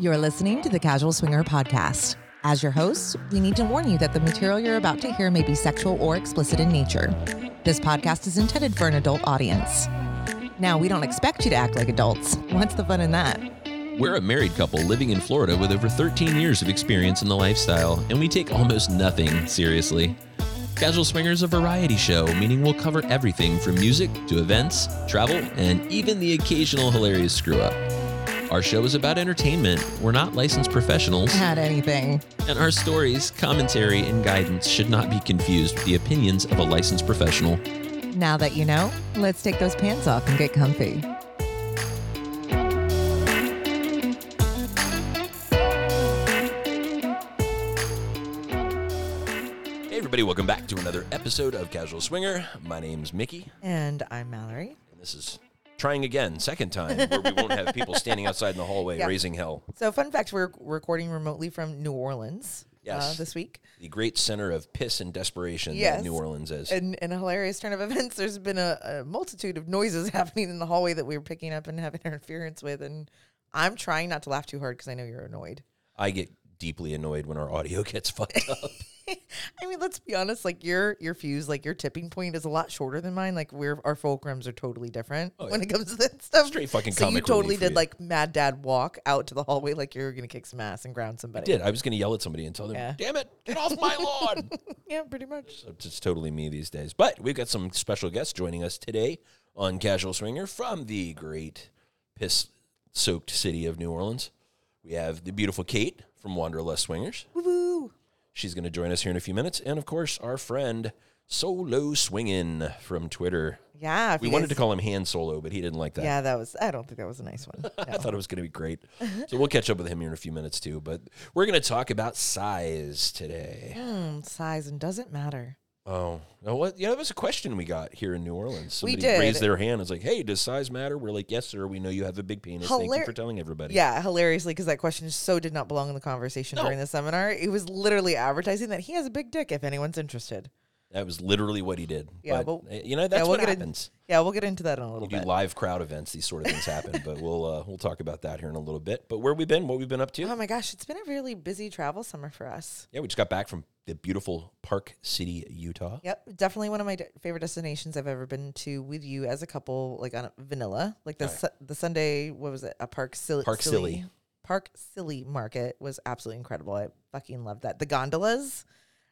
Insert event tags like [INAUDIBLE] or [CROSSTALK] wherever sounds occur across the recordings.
You're listening to the Casual Swinger Podcast. As your hosts, we need to warn you that the material you're about to hear may be sexual or explicit in nature. This podcast is intended for an adult audience. Now, we don't expect you to act like adults. What's the fun in that? We're a married couple living in Florida with over 13 years of experience in the lifestyle, and we take almost nothing seriously. Casual Swinger is a variety show, meaning we'll cover everything from music to events, travel, and even the occasional hilarious screw up. Our show is about entertainment. We're not licensed professionals, Had anything. and our stories, commentary, and guidance should not be confused with the opinions of a licensed professional. Now that you know, let's take those pants off and get comfy. Hey, everybody, welcome back to another episode of Casual Swinger. My name's Mickey, And I'm Mallory. and this is trying again, second time, where we won't have people standing outside in the hallway Yeah. raising hell. So, fun fact we're recording remotely from New Orleans uh, this week. The great center of piss and desperation Yes. that New Orleans is. In, in a hilarious turn of [LAUGHS] events, there's been a, a multitude of noises [LAUGHS] happening in the hallway that we were picking up and having [LAUGHS] interference with. And I'm trying not to laugh too hard because I know you're annoyed. I get deeply annoyed when our audio gets fucked up. [LAUGHS] I mean, let's be honest. Like your your fuse, like your tipping point is a lot shorter than mine. Like we're our fulcrums are totally different oh, when it comes to that stuff. Oh, Straight fucking So you comic totally did you. like Mad Dad walk out to the hallway like you're gonna kick some ass and ground somebody. I did. I was going to yell at somebody and tell them, Yeah. damn it, get off my lawn. [LAUGHS] Yeah, pretty much. It's totally me these days. But we've got some special guests joining us today on Casual Swinger from the great piss soaked city of New Orleans. We have the beautiful Kate from Wanderlust Swingers. Woo woo. She's going to join us here in a few minutes. And of course, our friend Solo Swingin from Twitter. Yeah. We wanted guys- to call him Han Solo, but he didn't like that. Yeah, that was. I don't think that was a nice one. [LAUGHS] I thought it was going to be great. So we'll catch up with him here in a few minutes too. But we're going to talk about size today. Hmm, size and doesn't matter. Oh, oh, what? Yeah, that was a question we got here in New Orleans. We Somebody raised their hand. It's like, hey, does size matter? We're like, yes, sir. We know you have a big penis. Thank you for telling everybody. Yeah, hilariously, because that question so did not belong in the conversation No. during the seminar. It was literally advertising that he has a big dick if anyone's interested. That was literally what he did. Yeah, but, but- uh, you know, that's we'll what get in- happens. Yeah, we'll get into that in a little. You little do bit. live crowd events. These sort of things happen. But [LAUGHS] we'll uh, we'll talk about that here in a little bit. But where we been? What we've been up to? Oh my gosh, it's been a really busy travel summer for us. yeah, we just got back from the beautiful Park City, Utah. Yep, definitely one of my de- favorite destinations I've ever been to with you as a couple, like on a vanilla. Like the yeah. su- the Sunday, what was it? A Park Silly Park Silly. Park Silly Market was absolutely incredible. I fucking loved that. The gondolas,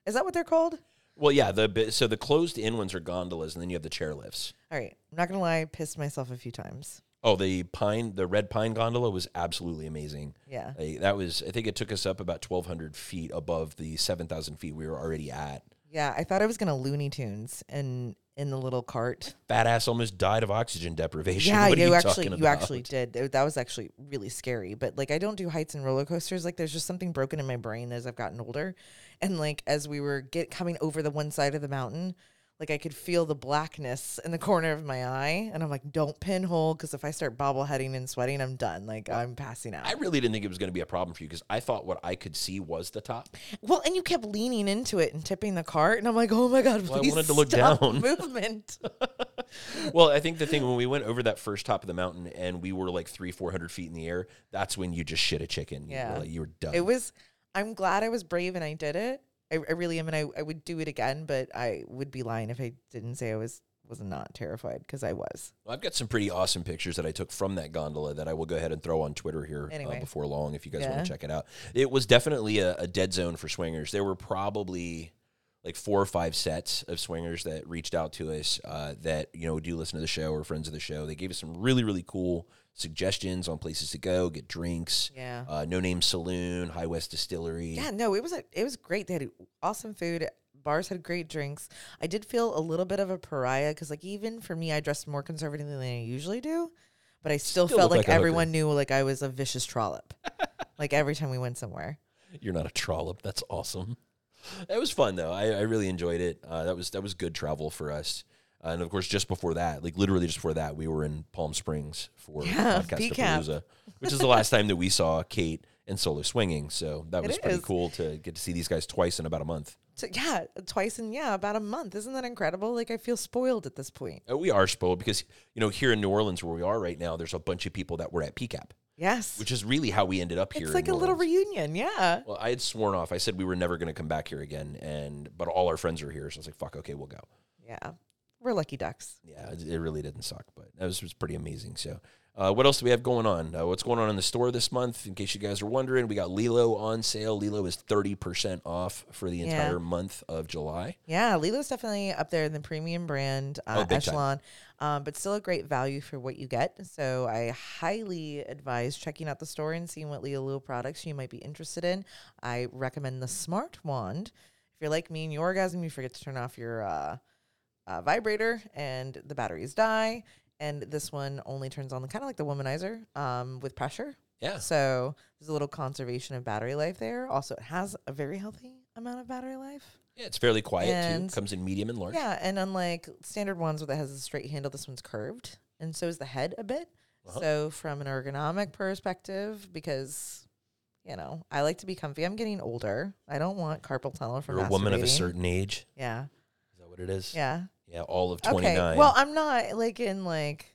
is that what they're called? Well, yeah. The so the closed in ones are gondolas, and then you have the chairlifts. All right, I'm not gonna lie, I pissed myself a few times. Oh, the pine, the red pine gondola was absolutely amazing. Yeah, Like, that was, I think it took us up about 1,200 feet above the 7,000 feet we were already at. yeah. I thought I was gonna Looney Tunes in in the little cart. Badass almost died of oxygen deprivation. Yeah, [LAUGHS] What are you you actually you actually did. That was actually really scary. But like I don't do heights and roller coasters. Like there's just something broken in my brain as I've gotten older. And like as we were get coming over the one side of the mountain, like I could feel the blackness in the corner of my eye, and I'm like, "Don't pinhole, because if I start bobbleheading and sweating, I'm done. Like I'm passing out." I really didn't think it was going to be a problem for you because I thought what I could see was the top. well, and you kept leaning into it and tipping the cart, and I'm like, "Oh my god, Well, I wanted to look down." [LAUGHS] [LAUGHS] movement." well, I think the thing when we went over that first top of the mountain and we were like three, 400 feet in the air, that's when you just shit a chicken. You Yeah. were, like, you were done. It was. I'm glad I was brave and I did it. I, I really am, and I, I would do it again. But I would be lying if I didn't say I was was not terrified because I was. Well, I've got some pretty awesome pictures that I took from that gondola that I will go ahead and throw on Twitter here Anyway. uh, before long if you guys Yeah. want to check it out. It was definitely a, a dead zone for swingers. There were probably like four or five sets of swingers that reached out to us uh, that you know do listen to the show or friends of the show. They gave us some really really cool suggestions on places to go, get drinks. Yeah. Uh, no Name Saloon, High West Distillery. Yeah. No, it was a, it was great. They had awesome food. Bars had great drinks. I did feel a little bit of a pariah because, like, even for me, I dressed more conservatively than I usually do. But I still, Still felt like, like hooker. everyone knew like I was a vicious trollop. like every time we went somewhere. You're not a trollop. That's awesome. It was fun though. I, I really enjoyed it. Uh, that was that was good travel for us. Uh, and of course, just before that, like literally just before that, we were in Palm Springs for Yeah, podcast [LAUGHS] which is the last time that we saw Kate and Solo swinging. So that It was pretty cool to get to see these guys twice in about a month. So, yeah, twice in yeah about a month. Isn't that incredible? Like I feel spoiled at this point. Uh, we are spoiled because you know here in New Orleans where we are right now, there's a bunch of people that were at PCAP. Yes. which is really how we ended up here. it's like a New little reunion. Yeah. Well, I had sworn off. I said we were never going to come back here again, and but all our friends are here, so I was like, "Fuck, okay, we'll go." Yeah. We're lucky ducks. Yeah, it, it really didn't suck, but that was, was pretty amazing. So, uh, what else do we have going on? Uh, what's going on in the store this month? In case you guys are wondering, we got LELO on sale. LELO is thirty percent off for the Yeah. entire month of July. Yeah, LELO's definitely up there in the premium brand uh, Oh, big time. Um, but still a great value for what you get. So I highly advise checking out the store and seeing what LELO products you might be interested in. I recommend the Smart Wand. If you're like me and you orgasm, you forget to turn off your uh, uh, vibrator and the batteries die. And this one only turns on kind of like the womanizer um, with pressure. Yeah, So there's a little conservation of battery life there. Also, it has a very healthy amount of battery life. Yeah, it's fairly quiet And- too. Comes in medium and large. Yeah, and unlike standard ones where that has a straight handle, this one's curved, and so is the head a bit. Uh-huh. So from an ergonomic perspective, because you know I like to be comfy. I'm getting older. I don't want carpal tunnel from You're a woman of a certain age. Yeah, Is that what it is? yeah. Yeah, all of twenty nine. Okay. Well, I'm not like in like.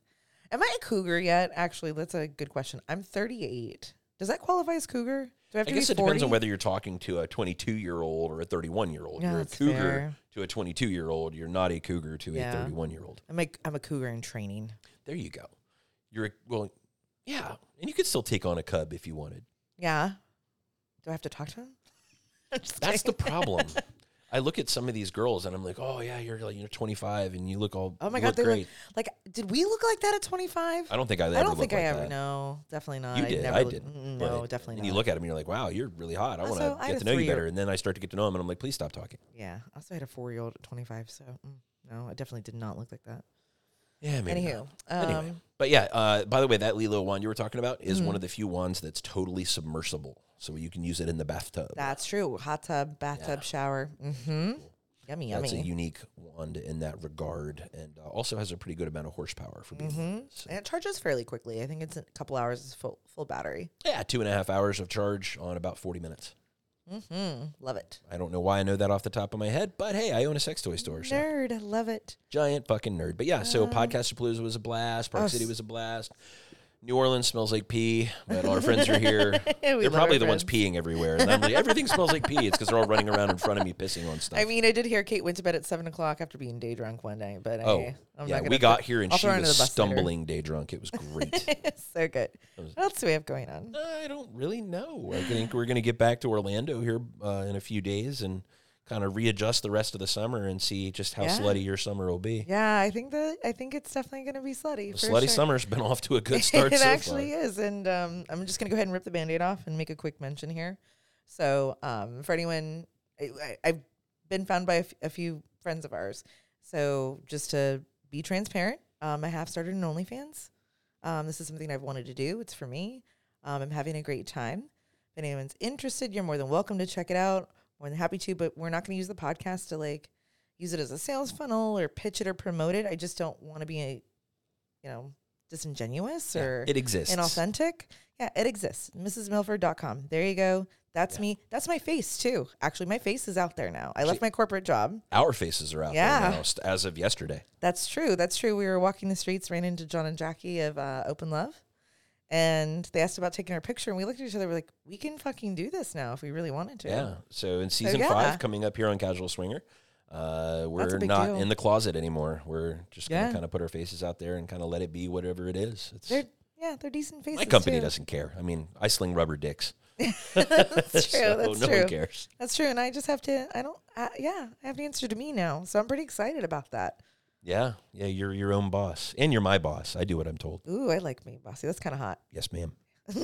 Am I a cougar yet? Actually, that's a good question. I'm 38. Does that qualify as cougar? Do I have I to guess it depends on whether you're talking to a 22 year old or a 31 year old. Yeah, you're a cougar fair. to a 22 year old. You're not a cougar to Yeah. a 31 year old. I'm a, I'm a cougar in training. There you go. You're a, well, yeah, and you could still take on a cub if you wanted. Yeah. Do I have to talk to him? [LAUGHS] That's the problem. [LAUGHS] I look at some of these girls and I'm like, oh yeah, you're like you're 25 and you look all Oh my god, they great. look like. Did we look like that at 25? I don't think I ever I don't think looked I like ever. that. No, definitely not. You I did. never I didn't. mm, but- No, definitely And not. you look at him and you're like, wow, you're really hot. I want to get to know you better. And then I start to get to know him and I'm like, please stop talking. Yeah. I also had a four year old at 25, so mm, no, I definitely did not look like that. Yeah, maybe. Anywho, not. Anyway. um, But yeah, uh, by the way, that LELO wand you were talking about is Mhm. one of the few wands that's totally submersible. So you can use it in the bathtub. that's true. Hot tub, bathtub, Yeah. shower. Mm-hmm. Yummy, That's a unique wand in that regard, and uh, also has a pretty good amount of horsepower for being. mm-hmm. so- And it charges fairly quickly. I think it's a couple hours full full battery. Yeah, two and a half hours of charge on about forty minutes. Mm-hmm. Love it. I don't know why I know that off the top of my head, but hey, I own a sex toy store, so Nerd, love it. giant fucking nerd. But yeah, so Uh, Podcast Palooza was a blast. Park oh, City was a blast. New Orleans smells like pee, but all our friends are here. [LAUGHS] They're probably the ones peeing everywhere, and I'm like, everything smells like pee. It's because they're all running around in front of me pissing on stuff. I mean, I did hear Kate went to bed at seven o'clock after being day drunk one night, but oh, I, I'm yeah, not we got put- here and I'll she throw her under was later. stumbling day drunk. It was great. [LAUGHS] so good. Was- What else do we have going on? I don't really know. I think we're going to get back to Orlando here uh, in a few days and kind of readjust the rest of the summer and see just how Yeah. slutty your summer will be. Yeah, I think that I think it's definitely going to be slutty. The slutty sure. summer's been off to a good [LAUGHS] start it so actually far. is, and um, I'm just going to go ahead and rip the band-aid off and make a quick mention here. So, um, for anyone, I, I've been found by a, f- a few friends of ours. So, just to be transparent, um, I have started an OnlyFans. Um, this is something I've wanted to do. It's for me. Um, I'm having a great time. If anyone's interested, you're more than welcome to check it out. More than happy to, but we're not going to use the podcast to like use it as a sales funnel or pitch it or promote it. I just don't want to be a, you know, disingenuous Yeah, or it exists. inauthentic. Yeah, it exists. MrsMilford.com. There you go. That's Yeah. me. That's my face too. Actually, my face is out there now. I left my corporate job. Our faces are out Yeah. there now as of yesterday. That's true. That's true. We were walking the streets, ran into John and Jackie of uh, Open Love, and they asked about taking our picture, and we looked at each other. We're like, we can fucking do this now if we really wanted to. Yeah. So in season yeah. five, coming up here on Casual Swinger, uh, we're not deal. in the closet anymore. We're just going to Yeah. kind of put our faces out there and kind of let it be whatever it is. It's, They're yeah, they're decent faces. my company too. doesn't care. I mean, I sling rubber dicks. [LAUGHS] That's [LAUGHS] true. so that's no true. one cares. That's true. And I just have to. I don't. Uh, yeah, I have to answer to me now, so I'm pretty excited about that. Yeah. Yeah. You're your own boss. And you're my boss. I do what I'm told. Ooh, I like me, bossy. That's kind of hot. Yes, ma'am. [LAUGHS]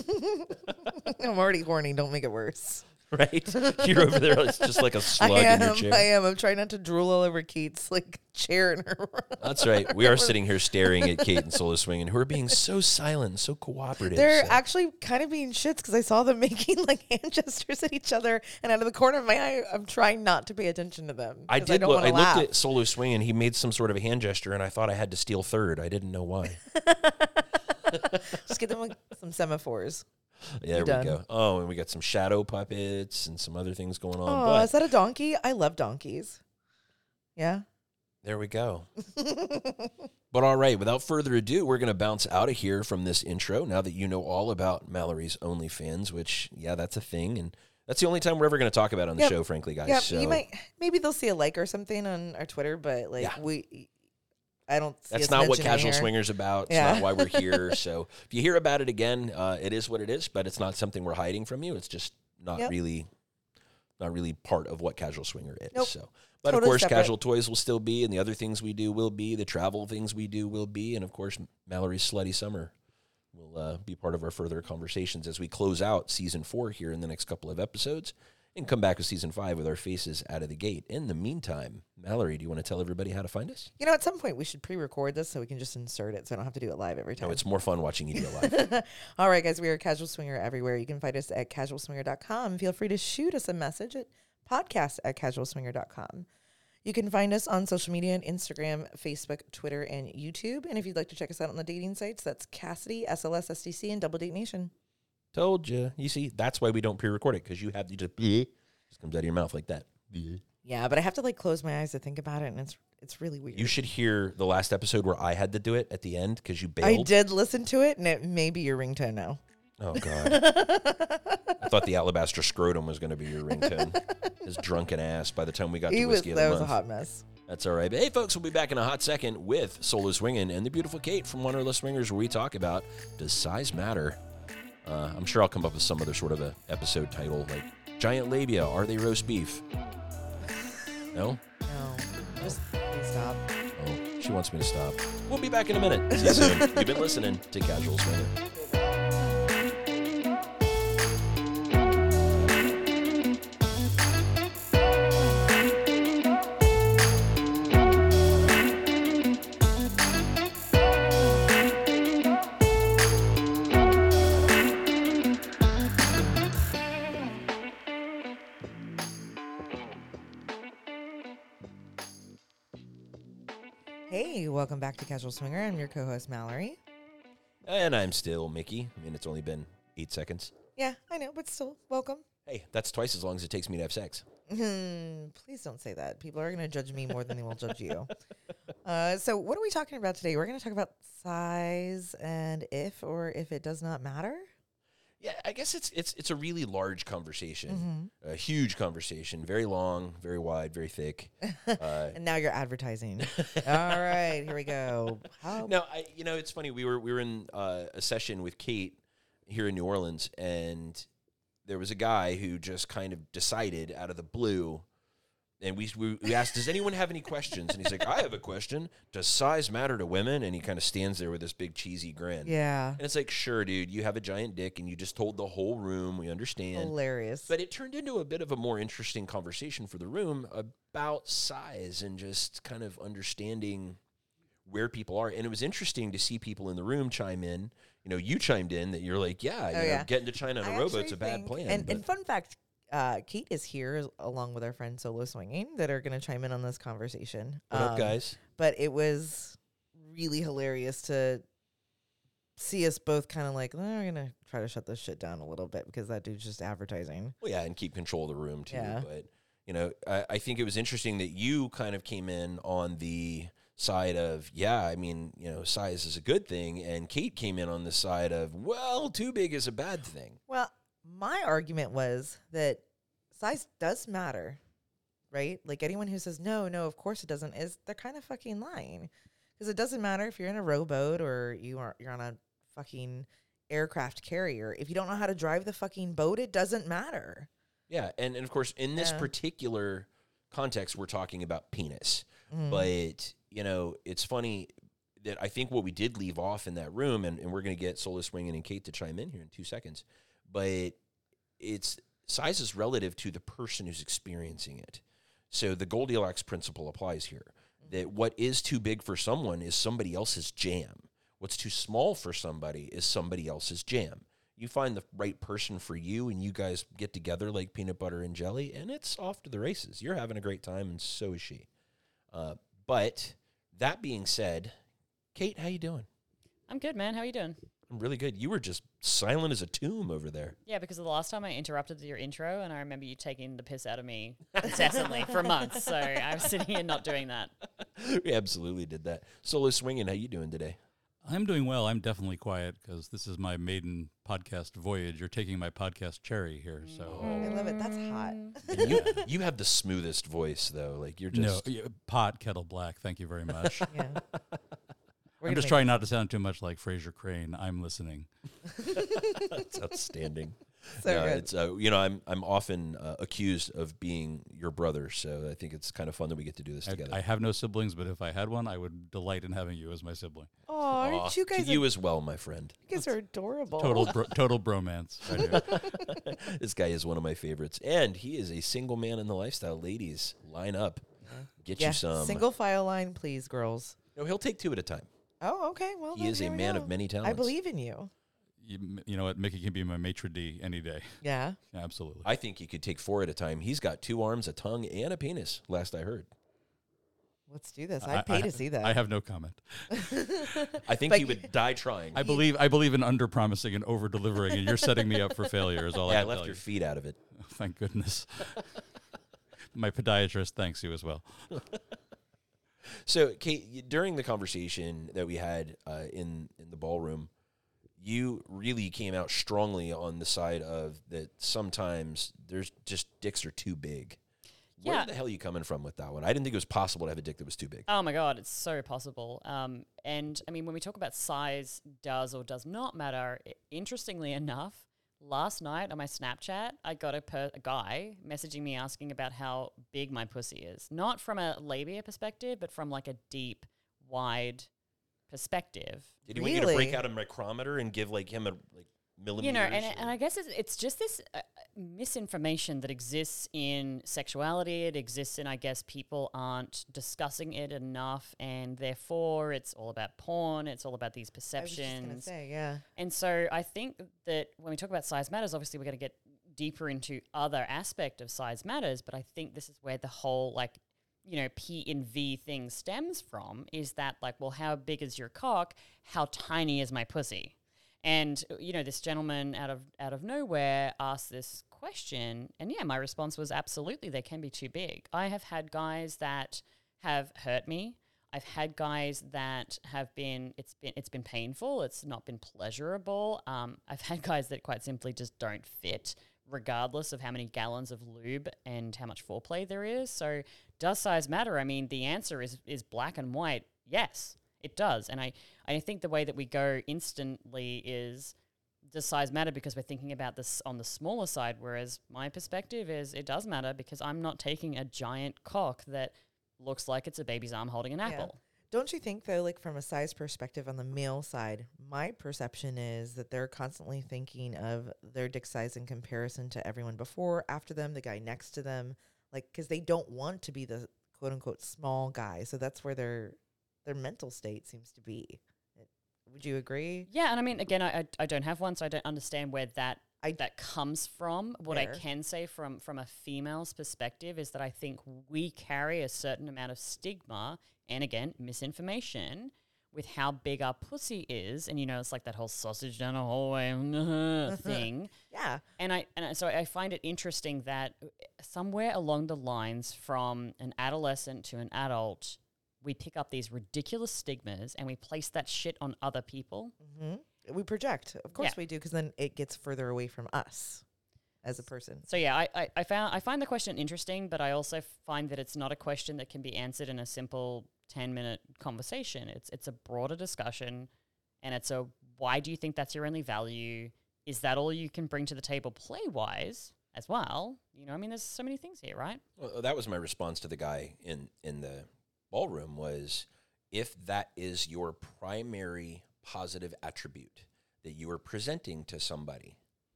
I'm already horny. Don't make it worse. [LAUGHS] Right? You're over there. It's just like a [LAUGHS] slug I in your am. chair. I am. I'm trying not to drool all over Kate's like chair in her. Room. That's right. We are sitting here [LAUGHS] staring at Kate and Solo Swinging, who are being so silent and so cooperative. They're so- actually kind of being shits because I saw them making like hand gestures at each other, and out of the corner of my eye, I'm trying not to pay attention to them. I did. don't look, I looked at Solo Swinging. He made some sort of a hand gesture, and I thought I had to steal third. I didn't know why. Just get them like, some semaphores. Yeah, there done. we go. Oh, and we got some shadow puppets and some other things going on. Oh, but is that a donkey? I love donkeys. Yeah. There we go. [LAUGHS] but all right, without further ado, we're going to bounce out of here from this intro now that you know all about Mallory's OnlyFans, which, yeah, that's a thing. And that's the only time we're ever going to talk about on the Yep. show, frankly, guys. Yeah, so you might maybe they'll see a like or something on our Twitter, but like Yeah. we, I don't. See that's not what Casual here. Swingers about. It's Yeah. not why we're here. [LAUGHS] so if you hear about it again, uh, it is what it is, but it's not something we're hiding from you. It's just not Yep. really, not really part of what Casual Swinger is. Nope. So, but of course, separate. Casual Toys will still be, and the other things we do will be, the travel things we do will be, and of course, Mallory's Slutty Summer will uh, be part of our further conversations as we close out season four here in the next couple of episodes. And come back with season five with our faces out of the gate. In the meantime, Mallory, do you want to tell everybody how to find us? You know, at some point we should pre-record this so we can just insert it, so I don't have to do it live every time. No, it's more fun watching you do it live. [LAUGHS] All right, guys, we are Casual Swinger everywhere. You can find us at casualswinger.com. Feel free to shoot us a message at podcast at casualswinger.com. You can find us on social media on Instagram, Facebook, Twitter, and YouTube. And if you'd like to check us out on the dating sites, that's Kasidie, SLS, SDC, and Double Date Nation. Told you. You see, that's why we don't pre-record it because you have to just [LAUGHS] just comes out of your mouth like that. Yeah, but I have to like close my eyes to think about it, and it's it's really weird. You should hear the last episode where I had to do it at the end because you bailed. I did listen to it, and it may be your ringtone now. Oh God! [LAUGHS] I thought the alabaster scrotum was going to be your ringtone. [LAUGHS] His drunken ass. By the time we got to was whiskey that of was the a hot mess. that's all right. But hey, folks, we'll be back in a hot second with Solo Swinging and the beautiful Kate from one Wanderlust Swingers, where we talk about does size matter. Uh, I'm sure I'll come up with some other sort of a episode title like Giant Labia. Are they roast beef? No. No, just stop. Oh, she wants me to stop. We'll be back in a minute. See you soon. You've been listening to Casual Swinger. Welcome back to Casual Swinger. I'm your co-host Mallory. And I'm still Mickey. I mean, it's only been eight seconds. Yeah, I know, but still, welcome. Hey, that's twice as long as it takes me to have sex. Hmm, Please don't say that. People are going to judge me more than they will judge you. [LAUGHS] Uh, so, what are we talking about today? We're going to talk about size and if or if it does not matter. Yeah, I guess it's it's it's a really large conversation, Mm-hmm. a huge conversation, very long, very wide, very thick. Uh, [LAUGHS] And now you're advertising. [LAUGHS] All right, here we go. How? no, I you know it's funny. We were we were in uh, a session with Kate here in New Orleans, and there was a guy who just kind of decided out of the blue. And we, we we asked, "Does anyone have any questions?" And he's like, "I have a question. Does size matter to women?" And he kind of stands there with this big cheesy grin. Yeah, And it's like, "Sure, dude. You have a giant dick, and you just told the whole room. We understand." hilarious. But it turned into a bit of a more interesting conversation for the room about size and just kind of understanding where people are. And it was interesting to see people in the room chime in. You know, you chimed in that you're like, yeah, oh, you Oh, know, yeah. getting to China on a rowboat's actually a bad plan. And, and fun fact, uh, Kate is here along with our friend Solo Swinging that are going to chime in on this conversation. what up, Um, guys? But it was really hilarious to see us both kind of like, "Oh, we're going to try to shut this shit down a little bit because that dude's just advertising. Well, yeah, and keep control of the room too. Yeah. But you know, I, I think it was interesting that you kind of came in on the side of, yeah, I mean, you know, size is a good thing, and Kate came in on the side of, well, too big is a bad thing. Well, my argument was that size does matter, right? Like anyone who says no, no, of course it doesn't is they're kind of fucking lying because it doesn't matter if you're in a rowboat or you are you're on a fucking aircraft carrier. If you don't know how to drive the fucking boat, it doesn't matter. Yeah, and, and of course, in this Yeah. particular context, we're talking about penis. Mm. But you know, it's funny that I think what we did leave off in that room, and, and we're going to get Solo Swinging and Kate to chime in here in two seconds. But it's size is relative to the person who's experiencing it. So the Goldilocks principle applies here. That what is too big for someone is somebody else's jam. What's too small for somebody is somebody else's jam. You find the right person for you, and you guys get together like peanut butter and jelly, and it's off to the races. You're having a great time, and so is she. Uh, but that being said, Kate, how you doing? I'm good, man. How you doing? I'm really good. You were just silent as a tomb over there. Yeah, because the last time I interrupted your intro, and I remember you taking the piss out of me incessantly for months. So I was sitting here not doing that. [LAUGHS] we absolutely did that. Solo swinging. How you doing today? I'm doing well. I'm definitely quiet because this is my maiden podcast voyage. You're taking my podcast cherry here, so mm. I love it. That's hot. And you you have the smoothest voice though. Like you're just no pot kettle black. Thank you very much. [LAUGHS] Yeah. We're I'm just make- trying not to sound too much like Frasier Crane. I'm listening. [LAUGHS] that's outstanding. [LAUGHS] So No, good. It's uh, you know I'm I'm often uh, accused of being your brother, so I think it's kind of fun that we get to do this I, together. I have no siblings, but if I had one, I would delight in having you as my sibling. Oh, Aw, aren't you to guys? you as well, my friend. you guys are adorable. Total, [LAUGHS] bro- total bromance. Right here. this guy is one of my favorites, and he is a single man in the lifestyle. Ladies, line up, get yeah. you some. Single file line, please, girls. No, he'll take two at a time. Oh, okay. Well, He is a man go. of many talents. I believe in you. you, you know what? Mickey can be my maitre d any day. Yeah. Yeah, absolutely. I think he could take four at a time. He's got two arms, a tongue, and a penis. Last I heard, Let's do this. I'd pay to see that. I have no comment. [LAUGHS] I think But he y- would die trying. I believe I believe in under promising and over delivering, and you're setting me up for failure. Is all yeah, I I left your you. feet out of it. [LAUGHS] Thank goodness. [LAUGHS] My podiatrist thanks you as well. So, Kate, during the conversation that we had uh, in in the ballroom, you really came out strongly on the side of that. Sometimes there's just dicks are too big. Where Yeah. the hell are you coming from with that one? I didn't think it was possible to have a dick that was too big. Oh my god, it's so possible. Um, and I mean, when we talk about size, does or does not matter. Interestingly enough, last night on my Snapchat, I got a, per- a guy messaging me asking about how big my pussy is, not from a labia perspective, but from like a deep, wide perspective. Did he want you to break out a micrometer and give like him a like millimeters? you know, and, and I guess it's, it's just this uh, misinformation that exists in sexuality. It exists in, I guess, people aren't discussing it enough, and therefore it's all about porn. It's all about these I was just perceptions. say, yeah. And so I think that when we talk about size matters, obviously we're going to get deeper into other aspect of size matters, but I think this is where the whole like you know P and V thing stems from is that like well how big is your cock? How tiny is my pussy? And you know this gentleman out of out of nowhere asked this question and yeah my response was absolutely they can be too big. I have had guys that have hurt me I've had guys that have been it's been it's been painful. It's not been pleasurable. Um, I've had guys that quite simply just don't fit, regardless of how many gallons of lube and how much foreplay there is. So, does size matter? I mean, the answer is is black and white. Yes, it does. And I I think the way that we go instantly is does size matter because we're thinking about this on the smaller side, whereas my perspective is it does matter because I'm not taking a giant cock that looks like it's a baby's arm holding an Yeah. apple. Don't you think though, like from a size perspective on the male side, my perception is that they're constantly thinking of their dick size in comparison to everyone before, after them, the guy next to them, like because they don't want to be the quote unquote small guy. So that's where their their mental state seems to be. Would you agree? Yeah, and I mean, again, I, I, I don't have one, so I don't understand where that I- that comes from. What I can say from from a female's perspective is that I think we carry a certain amount of stigma and again misinformation with how big our pussy is, and you know, it's like that whole sausage down a hallway uh-huh, [LAUGHS] thing. Yeah. And I and I- so I find it interesting that somewhere along the lines from an adolescent to an adult, we pick up these ridiculous stigmas and we place that shit on other people. hmm We project, of course Yeah. we do, because then it gets further away from us as a person. So yeah, I, I, I found I find the question interesting, but I also find that it's not a question that can be answered in a simple ten minute conversation. It's it's a broader discussion, and it's a why do you think that's your only value? Is that all you can bring to the table play wise as well? You know, I mean, there's so many things here, right? Well, that was my response to the guy in in the ballroom was if that is your primary positive attribute that you are presenting to somebody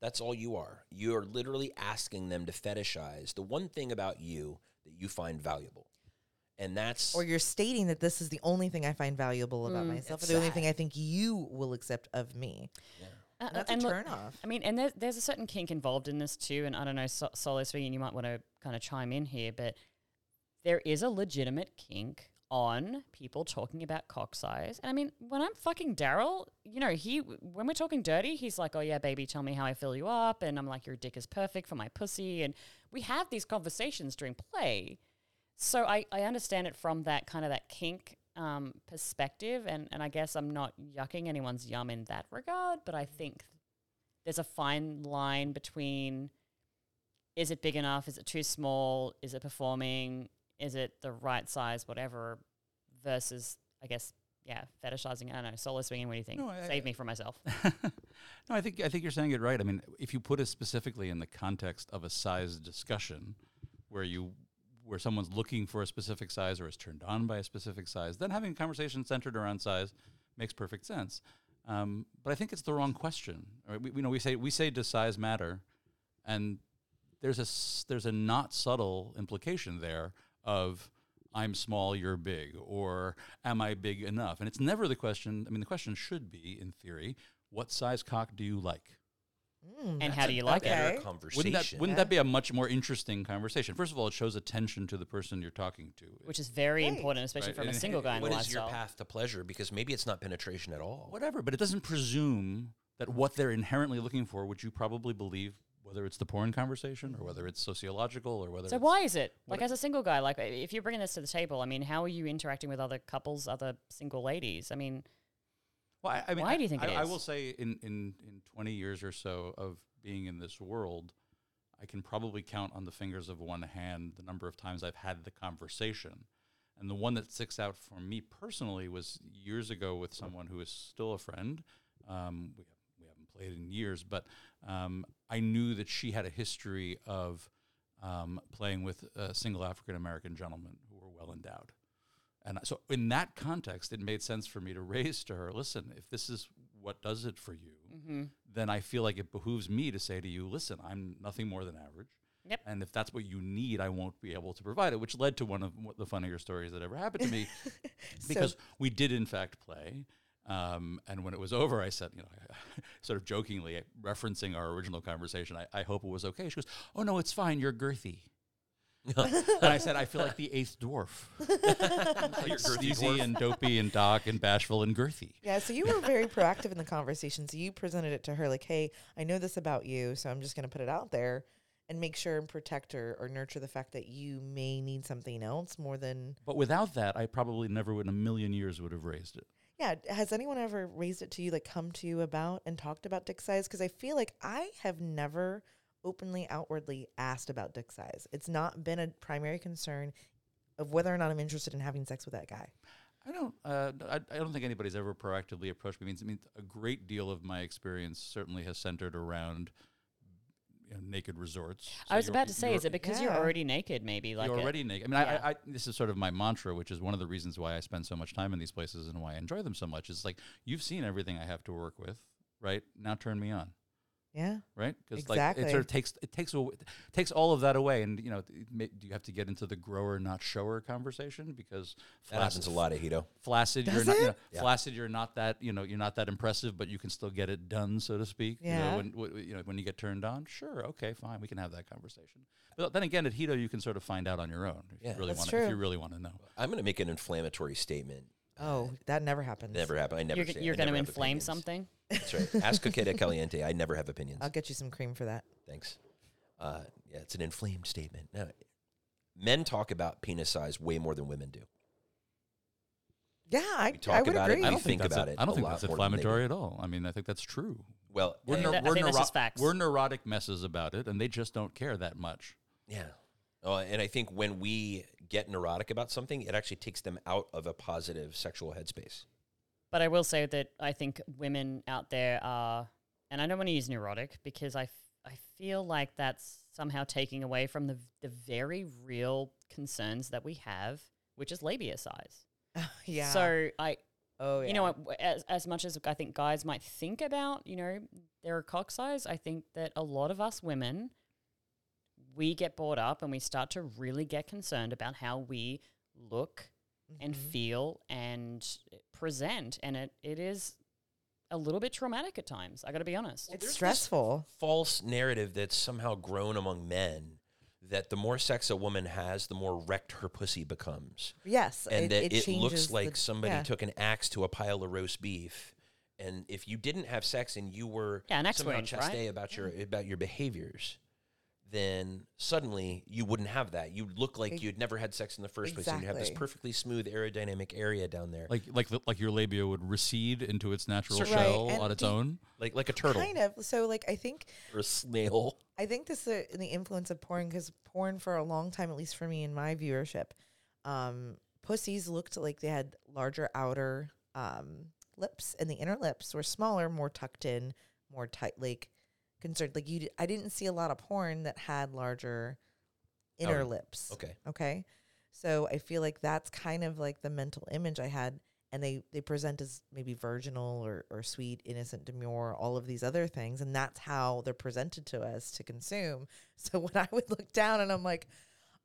that's all you are you are literally asking them to fetishize the one thing about you that you find valuable and that's Or you're stating that this is the only thing I find valuable about Mm. myself, or It's the only thing I think you will accept of me. Uh, And that's and a look, turn off. I mean, and there's there's a certain kink involved in this too, and I don't know, so, solo swinging, you might want to kind of chime in here, but there is a legitimate kink on people talking about cock size. And I mean, when I'm fucking Daryl, you know, he when we're talking dirty, he's like, "Oh yeah, baby, tell me how I fill you up," and I'm like, "Your dick is perfect for my pussy," and we have these conversations during play. So I, I understand it from that kind of that kink um, perspective, and, and I guess I'm not yucking anyone's yum in that regard, but I think there's a fine line between is it big enough, is it too small, is it performing, is it the right size, whatever, versus I guess yeah, fetishizing. I don't know, solo swinging. What do you think? No, I- Save me from myself. [LAUGHS] no, I think I think you're saying it right. I mean, if you put it specifically in the context of a size discussion, where you where someone's looking for a specific size or is turned on by a specific size, then having a conversation centered around size makes perfect sense. Um, but I think it's the wrong question. Right? We, you know, we say we say does size matter, and there's a there's a not subtle implication there of I'm small, you're big, or am I big enough? And it's never the question. I mean, the question should be, in theory, what size cock do you like? Mm, and how do you like okay. it? Better Okay. conversation. Wouldn't that wouldn't that be a much more interesting conversation? First of all, it shows attention to the person you're talking to. Which is very Right. important, especially Right, from a and single guy in the What is your path to pleasure? Because maybe it's not penetration at all. whatever, but it doesn't presume that what they're inherently looking for, which you probably believe, whether it's the porn conversation or whether it's sociological or whether So why is it like as a single guy? Like if you're bringing this to the table, I mean, how are you interacting with other couples, other single ladies? I mean, Well, I, I mean, Why I- do you think I, it I will say in, in, in 20 years or so of being in this world, I can probably count on the fingers of one hand the number of times I've had the conversation. And the one that sticks out for me personally was years ago with someone who is still a friend. Um, we, we haven't played in years, but um, I knew that she had a history of um, playing with uh, single African American gentlemen who were well endowed. And so, in that context, it made sense for me to raise to her listen, if this is what does it for you, Mm-hmm. then I feel like it behooves me to say to you, listen, I'm nothing more than average. Yep. And if that's what you need, I won't be able to provide it, which led to one of the funnier stories that ever happened to me [LAUGHS] because we did, in fact, play. Um, and when it was over, I said, you know, [LAUGHS] sort of jokingly referencing our original conversation, I, I hope it was okay. She goes, oh, no, it's fine. You're girthy. [LAUGHS] and I said, I feel like the eighth dwarf. [LAUGHS] like sleazy and dopey and dark and bashful and girthy. Yeah, so you were very proactive in the conversation. So you presented it to her like, "Hey, I know this about you, so I'm just going to put it out there and make sure and protect her or nurture the fact that you may need something else more than But without that, I probably never would in a million years would have raised it. Yeah, has anyone ever raised it to you like come to you about and talked about dick size because I feel like I have never openly outwardly asked about dick size. It's not been a primary concern of whether or not I'm interested in having sex with that guy. I don't. Uh, I, I don't think anybody's ever proactively approached me. I mean, I mean, a great deal of my experience certainly has centered around you know, naked resorts. I was about to say, is it because you're already naked? Maybe like you're a- already naked. I mean, yeah. I, I, this is sort of my mantra, which is one of the reasons why I spend so much time in these places and why I enjoy them so much. Is like you've seen everything I have to work with, right? Now turn me on, Yeah. right? Because like it sort of takes it takes aw- takes all of that away, and you know, it do you have to get into the grower not shower conversation because That happens a lot, Ahito. flaccid Does you're not you it? know, Yeah. flaccid you're not that you know you're not that impressive but you can still get it done so to speak you Yeah. know when w- you know when you get turned on sure okay fine we can have that conversation but then again at Hito you can sort of find out on your own if Yeah. you really That's want if you really want to know I'm going to make an inflammatory statement. Oh, that never happens. Never happened. I never. you're, say- you're going to never inflame opinions. something. That's right. [LAUGHS] Ask Coqueta Caliente. I never have opinions. I'll get you some cream for that. Thanks. Uh, yeah, it's an inflamed statement. No, men talk about penis size way more than women do. Yeah, I, We talk I would about it, agree. we I don't think think that's about a- it I don't a think lot that's more than they inflammatory at all I mean I think that's true Well, we're, neu- that- I we're, think that's neuro- just facts. we're neurotic messes about it and they just don't care that much yeah. Oh, and I think when we get neurotic about something, it actually takes them out of a positive sexual headspace. But I will say that I think women out there are, and I don't want to use neurotic because I, f- I feel like that's somehow taking away from the the very real concerns that we have, which is labia size. [LAUGHS] yeah. So I, oh, yeah. you know, as as much as I think guys might think about, you know, their cock size, I think that a lot of us women, we get brought up and we start to really get concerned about how we look and Mhm. feel and present, and it it is a little bit traumatic at times. I got to be honest. it's there's stressful. False narrative that's somehow grown among men that the more sex a woman has, the more wrecked her pussy becomes. Yes, and that it, looks changes the- like somebody yeah. took an axe to a pile of roast beef. And if you didn't have sex and you were Yeah, an axe somehow wound, right? chasté about your about your behaviors, then suddenly you wouldn't have that. You'd look like you'd never had sex in the first place, and you'd have this Exactly. perfectly smooth aerodynamic area down there, Like like the, like your labia would recede into its natural Right, shell and on its the- own. like like a turtle Kind of. So like I think or a snail. I think this is the influence of porn because porn for a long time, at least for me in my viewership, um, pussies looked like they had larger outer um, lips, and the inner lips were smaller, more tucked in, more tight, like concerned. Like you, d- I didn't see a lot of porn that had larger inner Outer- lips. Okay. Okay. So I feel like that's kind of like the mental image I had. And they, they present as maybe virginal or, or sweet, innocent, demure, all of these other things. And that's how they're presented to us to consume. [LAUGHS] So when I would look down and I'm like,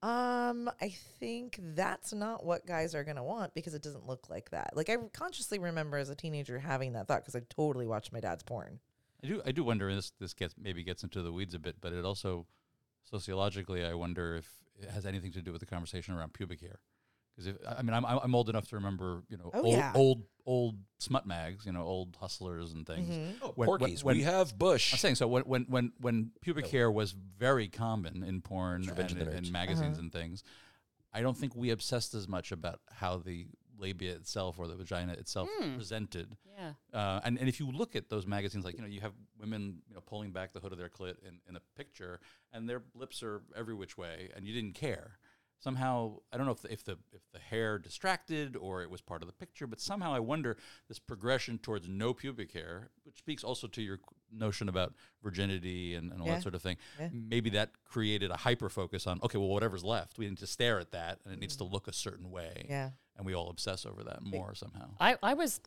um, I think that's not what guys are going to want because it doesn't look like that. Like I consciously remember as a teenager having that thought because I totally watched my dad's porn. I do I do wonder and this this gets maybe gets into the weeds a bit, but it also sociologically I wonder if it has anything to do with the conversation around pubic hair. Because if I mean I'm I'm old enough to remember you know Oh, old, yeah. old old smut mags you know old hustlers and things. Mm-hmm. Oh, When- when- Porky's, when- we have Bush. I'm saying so when when when when pubic hair was very common in porn Revenge and, of the in- in Nerds. magazines Uh-huh. and things, I don't think we obsessed as much about how the labia itself or the vagina itself presented. Yeah. Uh, and, and if you look at those magazines, like, you know, you have women, you know, pulling back the hood of their clit in, in a picture and their lips are every which way and you didn't care. Somehow, I don't know if the, if the if the hair distracted or it was part of the picture, but somehow I wonder this progression towards no pubic hair, which speaks also to your notion about virginity and, and all Yeah. that sort of thing. Yeah. Maybe that created a hyper focus on okay, well, whatever's left, we need to stare at that, and it needs to look a certain way. Mm. Yeah. and we all obsess over that more somehow. I, I was,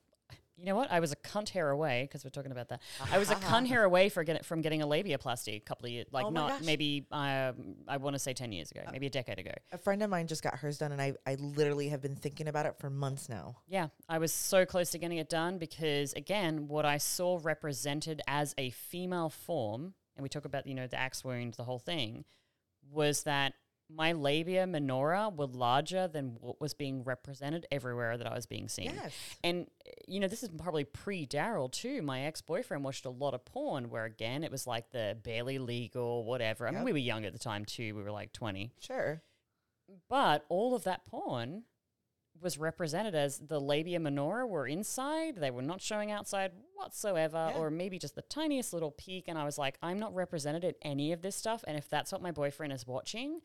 you know what? I was a cunt hair away because we're talking about that. I was a [LAUGHS] cunt hair away for get, from getting a labiaplasty a couple of years, like Oh my not gosh. maybe um, I want to say ten years ago, maybe a decade ago. A friend of mine just got hers done, and I, I literally have been thinking about it for months now. Yeah, I was so close to getting it done because again, what I saw represented as a female form, and we talk about you know the axe wound, the whole thing, was that my labia minora were larger than what was being represented everywhere that I was being seen. Yes. And you know, this is probably pre Daryl too. My ex boyfriend watched a lot of porn where again it was like the barely legal, whatever. I mean, we were young at the time too. We were like twenty. Sure. But all of that porn was represented as the labia minora were inside. They were not showing outside whatsoever, Yeah. or maybe just the tiniest little peek. And I was like, I'm not represented in any of this stuff. And if that's what my boyfriend is watching,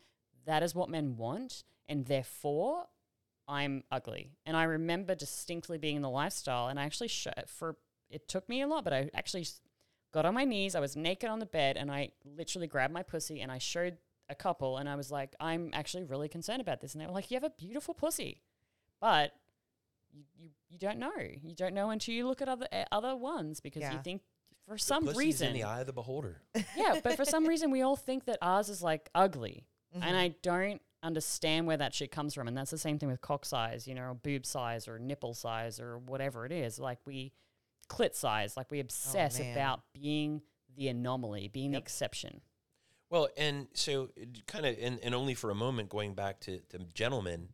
that is what men want. And therefore, I'm ugly. And I remember distinctly being in the lifestyle. And I actually, sh- for it took me a lot, but I actually got on my knees. I was naked on the bed and I literally grabbed my pussy and I showed a couple and I was like, I'm actually really concerned about this. And they were like, You have a beautiful pussy. But you, you, you don't know. You don't know until you look at other uh, other ones because you think for some reason in the eye of the beholder. yeah, but for some reason we all think that ours is like ugly, Mm-hmm. and I don't understand where that shit comes from. And that's the same thing with cock size, you know, or boob size, or nipple size, or whatever it is. Like we clit size, like we obsess Oh, about being the anomaly, being the exception. Well, and so kind of, and, and only for a moment, going back to, to gentlemen,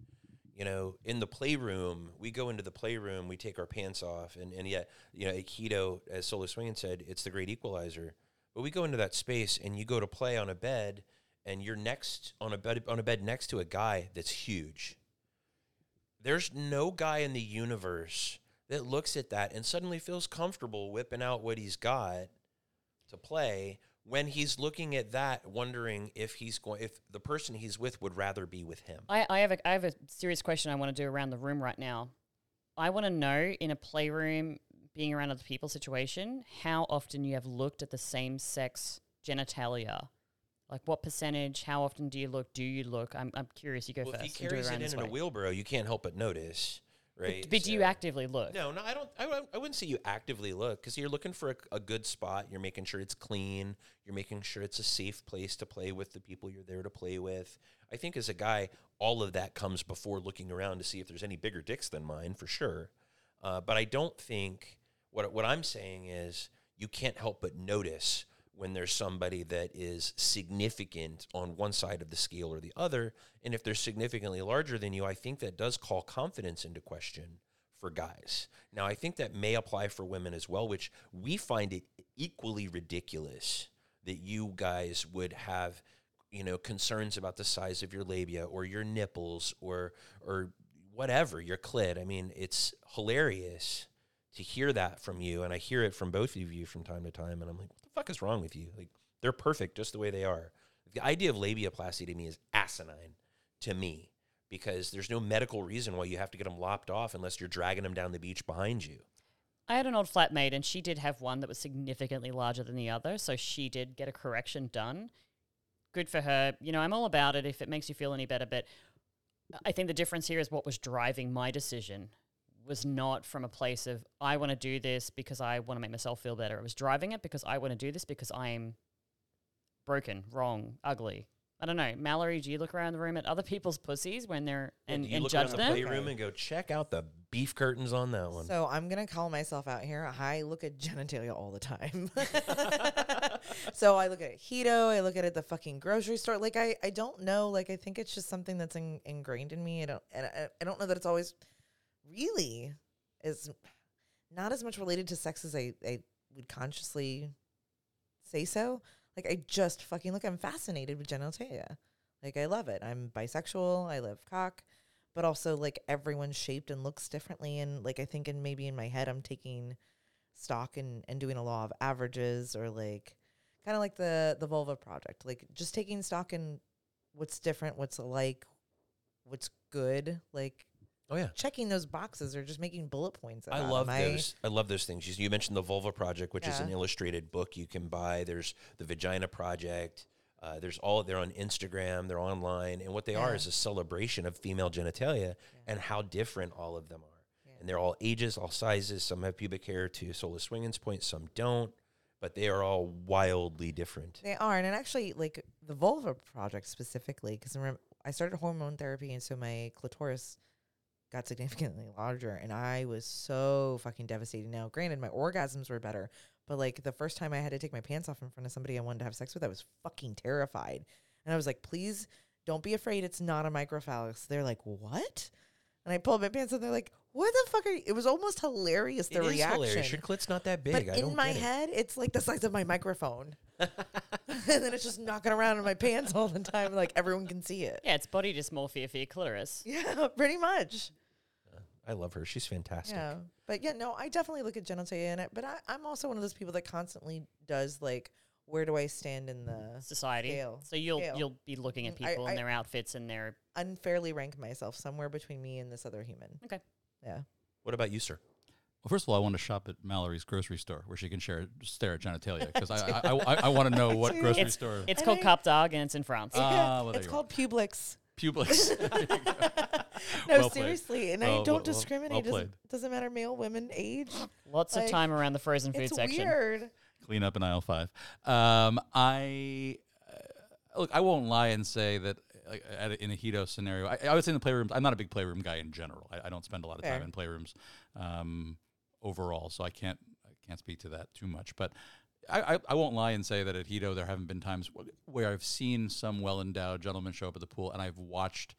you know, in the playroom, we go into the playroom, we take our pants off, and, and yet, you know, Aikido, as Solo Swinging said, it's the great equalizer. But we go into that space, and you go to play on a bed, and you're next on a bed on a bed next to a guy that's huge. There's no guy in the universe that looks at that and suddenly feels comfortable whipping out what he's got to play when he's looking at that wondering if he's going if the person he's with would rather be with him I, I have a I have a serious question I want to do around the room right now. I want to know in a playroom, being around other people situation, how often you have looked at the same sex genitalia. Like what percentage? How often do you look? Do you look? I'm, I'm curious. You go well, if first. he and do carries it this in, in a wheelbarrow you can't help but notice right But, but do you actively look? no no i don't i, wouldn't- I wouldn't say you actively look because you're looking for a, a good spot you're making sure it's clean you're making sure it's a safe place to play with the people you're there to play with i think as a guy all of that comes before looking around to see if there's any bigger dicks than mine for sure uh, but i don't think what, what i'm saying is you can't help but notice when there's somebody that is significant on one side of the scale or the other. And if they're significantly larger than you, I think that does call confidence into question for guys. Now, I think that may apply for women as well, which we find it equally ridiculous that you guys would have you know concerns about the size of your labia or your nipples or or whatever your clit. I mean, it's hilarious to hear that from you, and I hear it from both of you from time to time, and I'm like, fuck is wrong with you? Like they're perfect just the way they are. The idea of labiaplasty to me is asinine to me because there's no medical reason why you have to get them lopped off unless you're dragging them down the beach behind you. I had an old flatmate, and she did have one that was significantly larger than the other, so she did get a correction done. Good for her. You know, I'm all about it if it makes you feel any better, but I think the difference here is what was driving my decision was not from a place of I want to do this because I want to make myself feel better. It was driving it because I want to do this because I'm broken, wrong, ugly. I don't know, Mallory. Do you look around the room at other people's pussies when they're and, do you and look judge around the them? playroom and go check out the beef curtains on that one. So I'm gonna call myself out here. I look at genitalia all the time. [LAUGHS] so I look at it Hedo. I look at it at the fucking grocery store. Like I, I don't know. Like I think it's just something that's in, ingrained in me. I don't, and I, I don't know that it's always really is not as much related to sex as I, I would consciously say so. Like I just fucking look. I'm fascinated with genitalia. Like I love it. I'm bisexual. I love cock but also like everyone's shaped and looks differently and like i think and maybe in my head i'm taking stock and and doing a law of averages or like kind of like the the vulva project like just taking stock in what's different what's alike what's good like oh yeah. checking those boxes or just making bullet points I love 'em. those. I love those things. You, you mentioned the Vulva Project, which is an illustrated book you can buy. There's the Vagina Project. Uh, there's all they're on Instagram. They're online, and what they are is a celebration of female genitalia and how different all of them are. Yeah. And they're all ages, all sizes. Some have pubic hair to Solo Swinging's point. Some don't, but they are all wildly different. They are, and actually like the vulva project specifically because I started hormone therapy, and so my clitoris got significantly larger, and I was so fucking devastated. Now, granted, my orgasms were better, but like the first time I had to take my pants off in front of somebody I wanted to have sex with, I was fucking terrified, and I was like, please don't be afraid. It's not a microphallus. They're like, what? And I pulled my pants, and they're like, "What the fuck are you?" It was almost hilarious. The It is reaction. hilarious. Your clit's not that big. But I in don't my get it. head, it's like the size of my microphone. [LAUGHS] and then it's just knocking around in my pants all the time. Like everyone can see it. Yeah, it's body dysmorphia for your clitoris. Yeah, pretty much. I love her. She's fantastic. Yeah. But yeah, no, I definitely look at genitalia in it. But I, I'm also one of those people that constantly does like, where do I stand in the Society. Scale. So you'll Scale. you'll be looking at Mm, people I- and their outfits and their unfairly rank myself somewhere between me and this other human. Okay. Yeah. What about you, sir? Well, first of all, I want to shop at Mallory's grocery store where she can share stare at genitalia because [LAUGHS] I I, I, I want to know what [LAUGHS] grocery It's- store It's And called I- Cap d'Agde and it's in France. Ah, [LAUGHS] well, it's called Publix. Publix. [LAUGHS] [LAUGHS] There you go. No, Well seriously. And Well- I don't well- discriminate. well doesn't, doesn't matter male, women, age. Lots of time around the frozen food it's section. weird. Clean up in aisle five. Um, I uh, look. I won't lie and say that like, at a, in a Hedo scenario. I, I would say in the playroom. I'm not a big playroom guy in general. I, I don't spend a lot of time in playrooms um, overall, so I can't I can't speak to that too much. But I, I, I won't lie and say that at Hedo there haven't been times where I've seen some well endowed gentleman show up at the pool and I've watched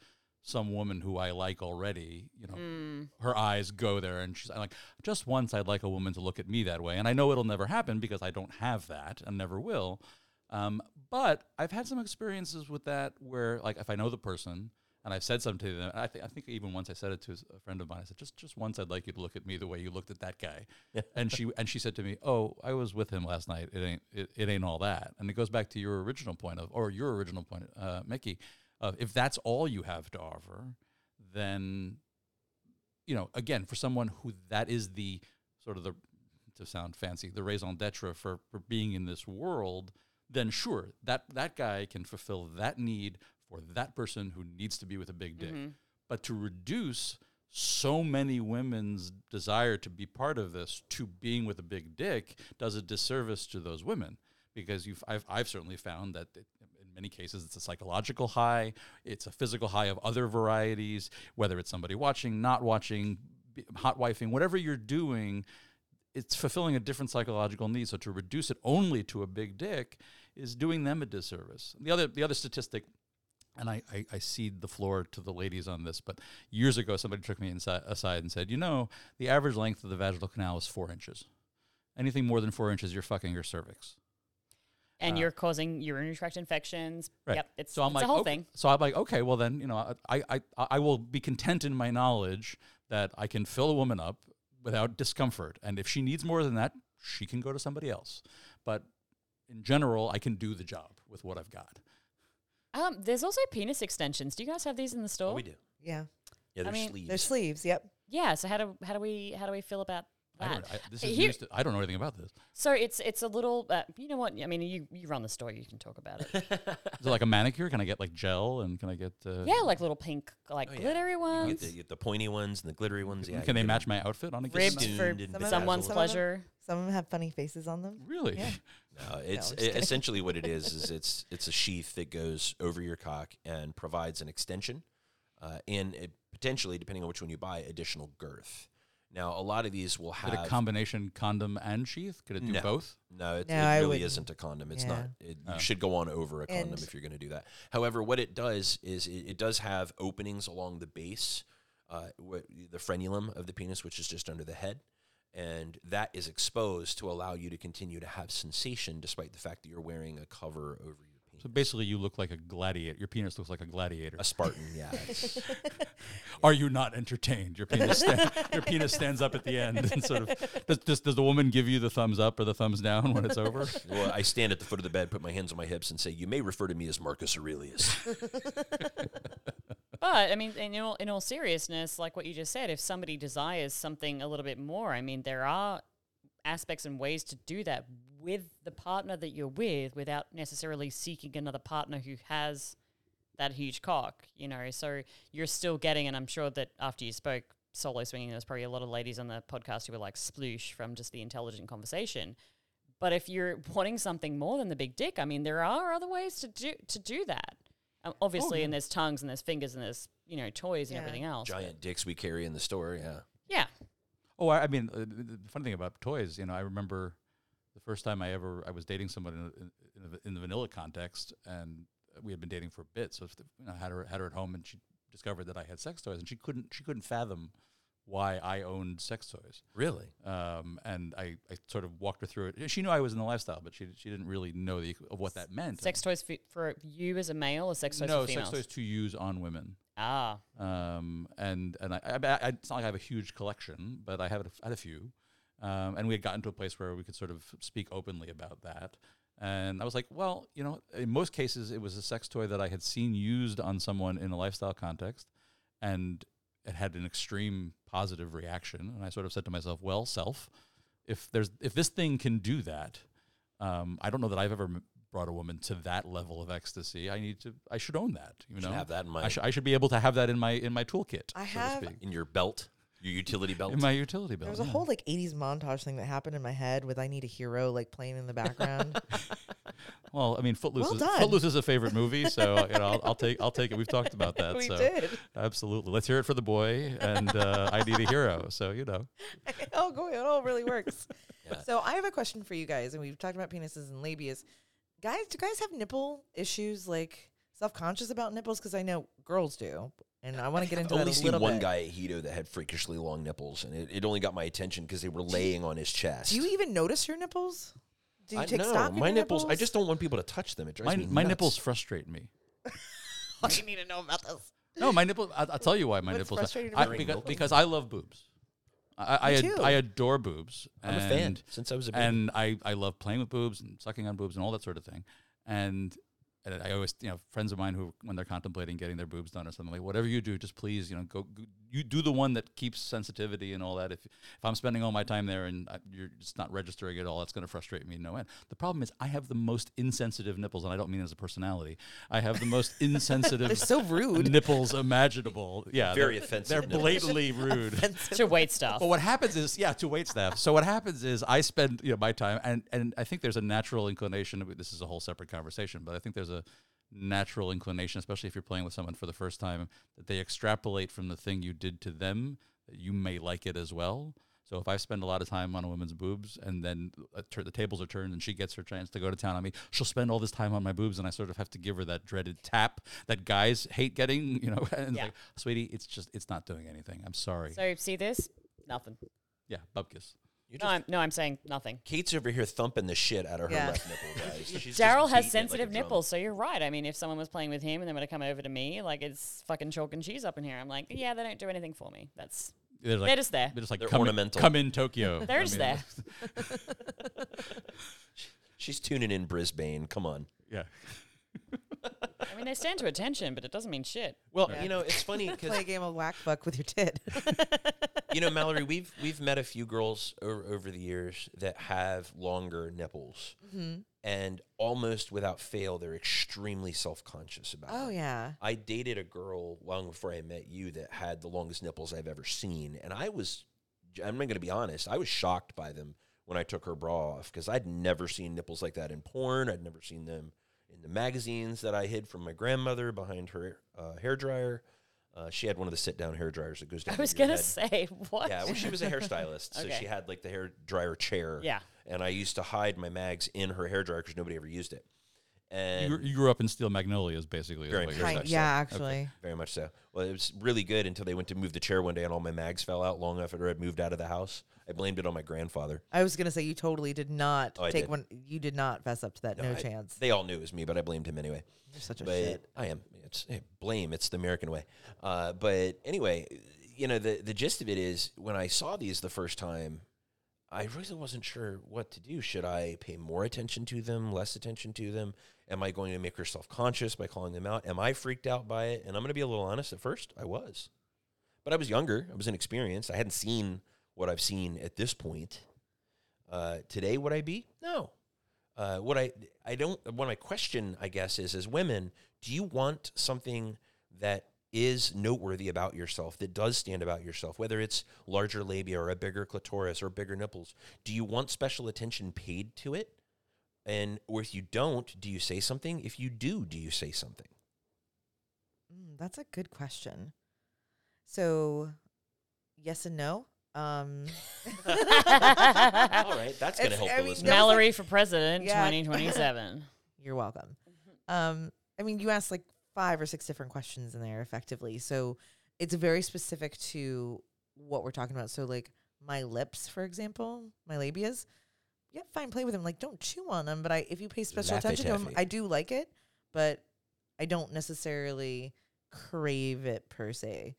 some woman who I like already, you know, Mm. her eyes go there and she's I'm like just once I'd like a woman to look at me that way and I know it'll never happen because I don't have that and never will um, but I've had some experiences with that where like if I know the person and I've said something to them. I, th- I think even once I said it to a friend of mine I said just just once I'd like you to look at me the way you looked at that guy. And she and she said to me oh I was with him last night. It ain't it, it ain't all that. And it goes back to your original point of or your original point uh, Mickey of if that's all you have to offer then you know, again, for someone who that is the sort of the to sound fancy, the raison d'etre for for being in this world, then sure, that that guy can fulfill that need for that person who needs to be with a big dick. Mm-hmm. But to reduce so many women's desire to be part of this to being with a big dick does a disservice to those women because you've I've, I've certainly found that it, in many cases it's a psychological high it's a physical high of other varieties whether it's somebody watching not watching hot wifing whatever you're doing it's fulfilling a different psychological need so to reduce it only to a big dick is doing them a disservice the other the other statistic and I, I, I cede the floor to the ladies on this, but years ago, somebody took me inside, aside and said, You know, the average length of the vaginal canal is four inches. Anything more than four inches, you're fucking your cervix. and uh, you're causing urinary tract infections. Right. Yep, it's, so I'm it's like, a whole okay. thing. So I'm like, okay, well then, you know, I, I, I will be content in my knowledge that I can fill a woman up without discomfort, and if she needs more than that, she can go to somebody else. But in general, I can do the job with what I've got. Um, there's also penis extensions. Do you guys have these in the store? Oh, we do. Yeah. Yeah, I there's mean, sleeves. There's sleeves. Yep. Yeah. So how do how do we how do we feel about I don't, I, this is Here- to, I don't know anything about this. So it's it's a little. Uh, you know what? I mean, you you run the store. You can talk about it. [LAUGHS] Is it like a manicure? Can I get like gel and can I get? Uh, yeah, like little pink, like Oh, yeah. glittery You ones. get the, you get the pointy ones and the glittery ones. Yeah, can they match my outfit on a given Ribs for some someone's some of them- pleasure. Some of them have funny faces on them. Really? Yeah. [LAUGHS] No, it's just e- kidding. essentially what it is. Is [LAUGHS] it's it's a sheath that goes over your cock and provides an extension, uh, and it potentially, depending on which one you buy, additional girth. Now, a lot of these will Is it have a combination condom and sheath? Could it do No. both? No, it, No, it really wouldn't. isn't a condom. It's Yeah. not. It, Oh. You should go on over a condom And- if you're going to do that. However, what it does is it, it does have openings along the base, uh, what, the frenulum of the penis, which is just under the head. And that is exposed to allow you to continue to have sensation despite the fact that you're wearing a cover over your penis. So basically, you look like a gladiator. Your penis looks like a gladiator. a Spartan, yeah. it's- [LAUGHS] Are you not entertained? Your penis, sta- your penis stands up at the end and sort of. Does, does, does the woman give you the thumbs up or the thumbs down when it's over? [LAUGHS] well, I stand at the foot of the bed, put my hands on my hips, and say, "You may refer to me as Marcus Aurelius." [LAUGHS] But I mean, in all in all seriousness, like what you just said, if somebody desires something a little bit more, I mean, there are aspects and ways to do that with the partner that you're with, without necessarily seeking another partner who has that huge cock. You know, so you're still getting, and I'm sure that after you spoke solo swinging, there's probably a lot of ladies on the podcast who were like sploosh from just the intelligent conversation. But if you're wanting something more than the big dick, I mean, there are other ways to do to do that. Um, obviously, and there's tongues and there's fingers and there's you know toys and Yeah. everything else. but- Giant dicks we carry in the store, yeah. Yeah. Oh, I, I mean, uh, the the funny thing about toys, you know, I remember the first time I ever I was dating someone in, in, in, the, in the vanilla context, and we had been dating for a bit. So, if the, you know, I had her had her at home, and she discovered that I had sex toys, and she couldn't she couldn't fathom why I owned sex toys. Really? Um, and I, I sort of walked her through it. She knew I was in the lifestyle, but she she didn't really know the of what that meant. Sex toys for, for you as a male or sex toys no for females? sex toys to use on women. Ah. um, and and I, I, I, it's not like I have a huge collection, but I have a, had a few, um, and we had gotten to a place where we could sort of speak openly about that. And I was like, well, you know, in most cases, it was a sex toy that I had seen used on someone in a lifestyle context, and it had an extreme positive reaction. And I sort of said to myself, well, self, if there's if this thing can do that, um, I don't know that I've ever brought a woman to that level of ecstasy. I need to, I should own that. You Should know, have that in my I, sh- I should be able to have that in my in my toolkit. I so have- to speak. in your belt, your utility belt. in my utility belt. There was a yeah. whole like '80s montage thing that happened in my head with "I Need a Hero" like playing in the background. [LAUGHS] well, I mean, Footloose. Well is, done. Footloose is a favorite movie, so you know, I'll, I'll take I'll take it. We've talked about that. [LAUGHS] we so did. absolutely, let's hear it for the boy, and uh, I need a hero. So you know, [LAUGHS] oh, go it all really works. Yeah. So I have a question for you guys, and we've talked about penises and labias. Guys, do guys have nipple issues? Like self conscious about nipples? Because I know girls do, and I want to get into I've that only a seen little one bit. guy at Hedo that had freakishly long nipples, and it, it only got my attention because they were laying on his chest. Do you even notice your nipples? Do you I, take no, stock? in my your nipples. I just don't want people to touch them. It drives my me my nuts. nipples frustrate me. [LAUGHS] What do you need to know about this. No, my nipple. I, I'll tell you why my What's nipples. frustrating I, about because, nipples? because I love boobs. I I, Me ad- too. I adore boobs. I'm a fan since I was a baby. and I, I love playing with boobs and sucking on boobs and all that sort of thing. And, and I always, you know, friends of mine who, when they're contemplating getting their boobs done or something, like whatever you do, just please, you know, go, go you do the one that keeps sensitivity and all that. If if I'm spending all my time there and I, you're just not registering at all, that's going to frustrate me no end. The problem is I have the most insensitive nipples, and I don't mean as a personality. I have the most [LAUGHS] insensitive. They're so rude. Nipples imaginable. Yeah, Very they're- offensive They're nipples. blatantly [LAUGHS] rude. to wait stuff. But what happens is, yeah, to wait staff. So what happens is, I spend you know my time, and and I think there's a natural inclination. This is a whole separate conversation, but I think there's a natural inclination, especially if you're playing with someone for the first time, that they extrapolate from the thing you did to them that you may like it as well. So if I spend a lot of time on a woman's boobs, and then tur- the tables are turned, and she gets her chance to go to town on me, she'll spend all this time on my boobs, and I sort of have to give her that dreaded tap that guys hate getting. [LAUGHS] You know, and it's Yeah. like, sweetie, it's just it's not doing anything. I'm sorry. so see this? Nothing. yeah, bub kiss. You No, I'm, no, I'm saying nothing. Kate's over here thumping the shit out of her Yeah. left nipple, guys. [LAUGHS] She's just Daryl beating it has like sensitive a drum. nipples, so you're right. I mean, if someone was playing with him and then would have come over to me, like it's fucking chalk and cheese up in here. I'm like, yeah, they don't do anything for me. That's They're, like, they're just there. they're just like They're come ornamental. In, come in Tokyo. [LAUGHS] They're I just mean, there. [LAUGHS] She's tuning in Brisbane. Come on. Yeah. I mean, they stand to attention, but it doesn't mean shit. Well, Yeah. you know, it's funny [LAUGHS] because Play a game of whack fuck with your tit. you know, Mallory, we've we've met a few girls o- over the years that have longer nipples, mm-hmm. and almost without fail, they're extremely self conscious about. It. Oh it. yeah. I dated a girl long before I met you that had the longest nipples I've ever seen, and I was, I'm not going to be honest, I was shocked by them when I took her bra off because I'd never seen nipples like that in porn. I'd never seen them in the magazines that I hid from my grandmother behind her uh, hair dryer. Uh, she had one of the sit down hair dryers that goes down. I was gonna head. say [LAUGHS] what? Yeah, well, she was a hairstylist, so she had like the hair dryer chair. Yeah. and I used to hide my mags in her hair dryer because nobody ever used it. And You, grew- you grew up in Steel Magnolias, basically. Very much you're much saying. so. yeah, Okay. actually. Very much so. Well, it was really good until they went to move the chair one day and all my mags fell out long after I'd moved out of the house. I blamed it on my grandfather. I was gonna say you totally did not Oh, I take did. one. You did not fess up to that. No, I- chance. They all knew it was me, but I blamed him anyway. You're such a but shit. I am. It's hey, blame. It's the American way. Uh, but anyway, you know the the gist of it is when I saw these the first time, I really wasn't sure what to do. Should I pay more attention to them, less attention to them? Am I going to make her self conscious by calling them out? Am I freaked out by it? And I'm going to be a little honest. At first, I was, but I was younger. I was inexperienced. I hadn't seen what I've seen at this point. Uh, today, would I be? No. Uh, what I I don't what my question I guess is as women, do you want something that is noteworthy about yourself that does stand about yourself, whether it's larger labia or a bigger clitoris or bigger nipples? Do you want special attention paid to it? And or if you don't, do you say something? If you do, do you say something? Mm, that's a good question. So, yes and no. Um, [LAUGHS] All right, that's going to help I the mean, listener. no- Mallory for president, Yeah. 2027. [LAUGHS] You're welcome. Um, I mean, you asked like five or six different questions in there effectively. So it's very specific to what we're talking about. So like my lips, for example, my labias. Yeah, fine, play with them. Like don't chew on them, but I if you pay special Laffy attention to them, taffy. I do like it, but I don't necessarily crave it per se.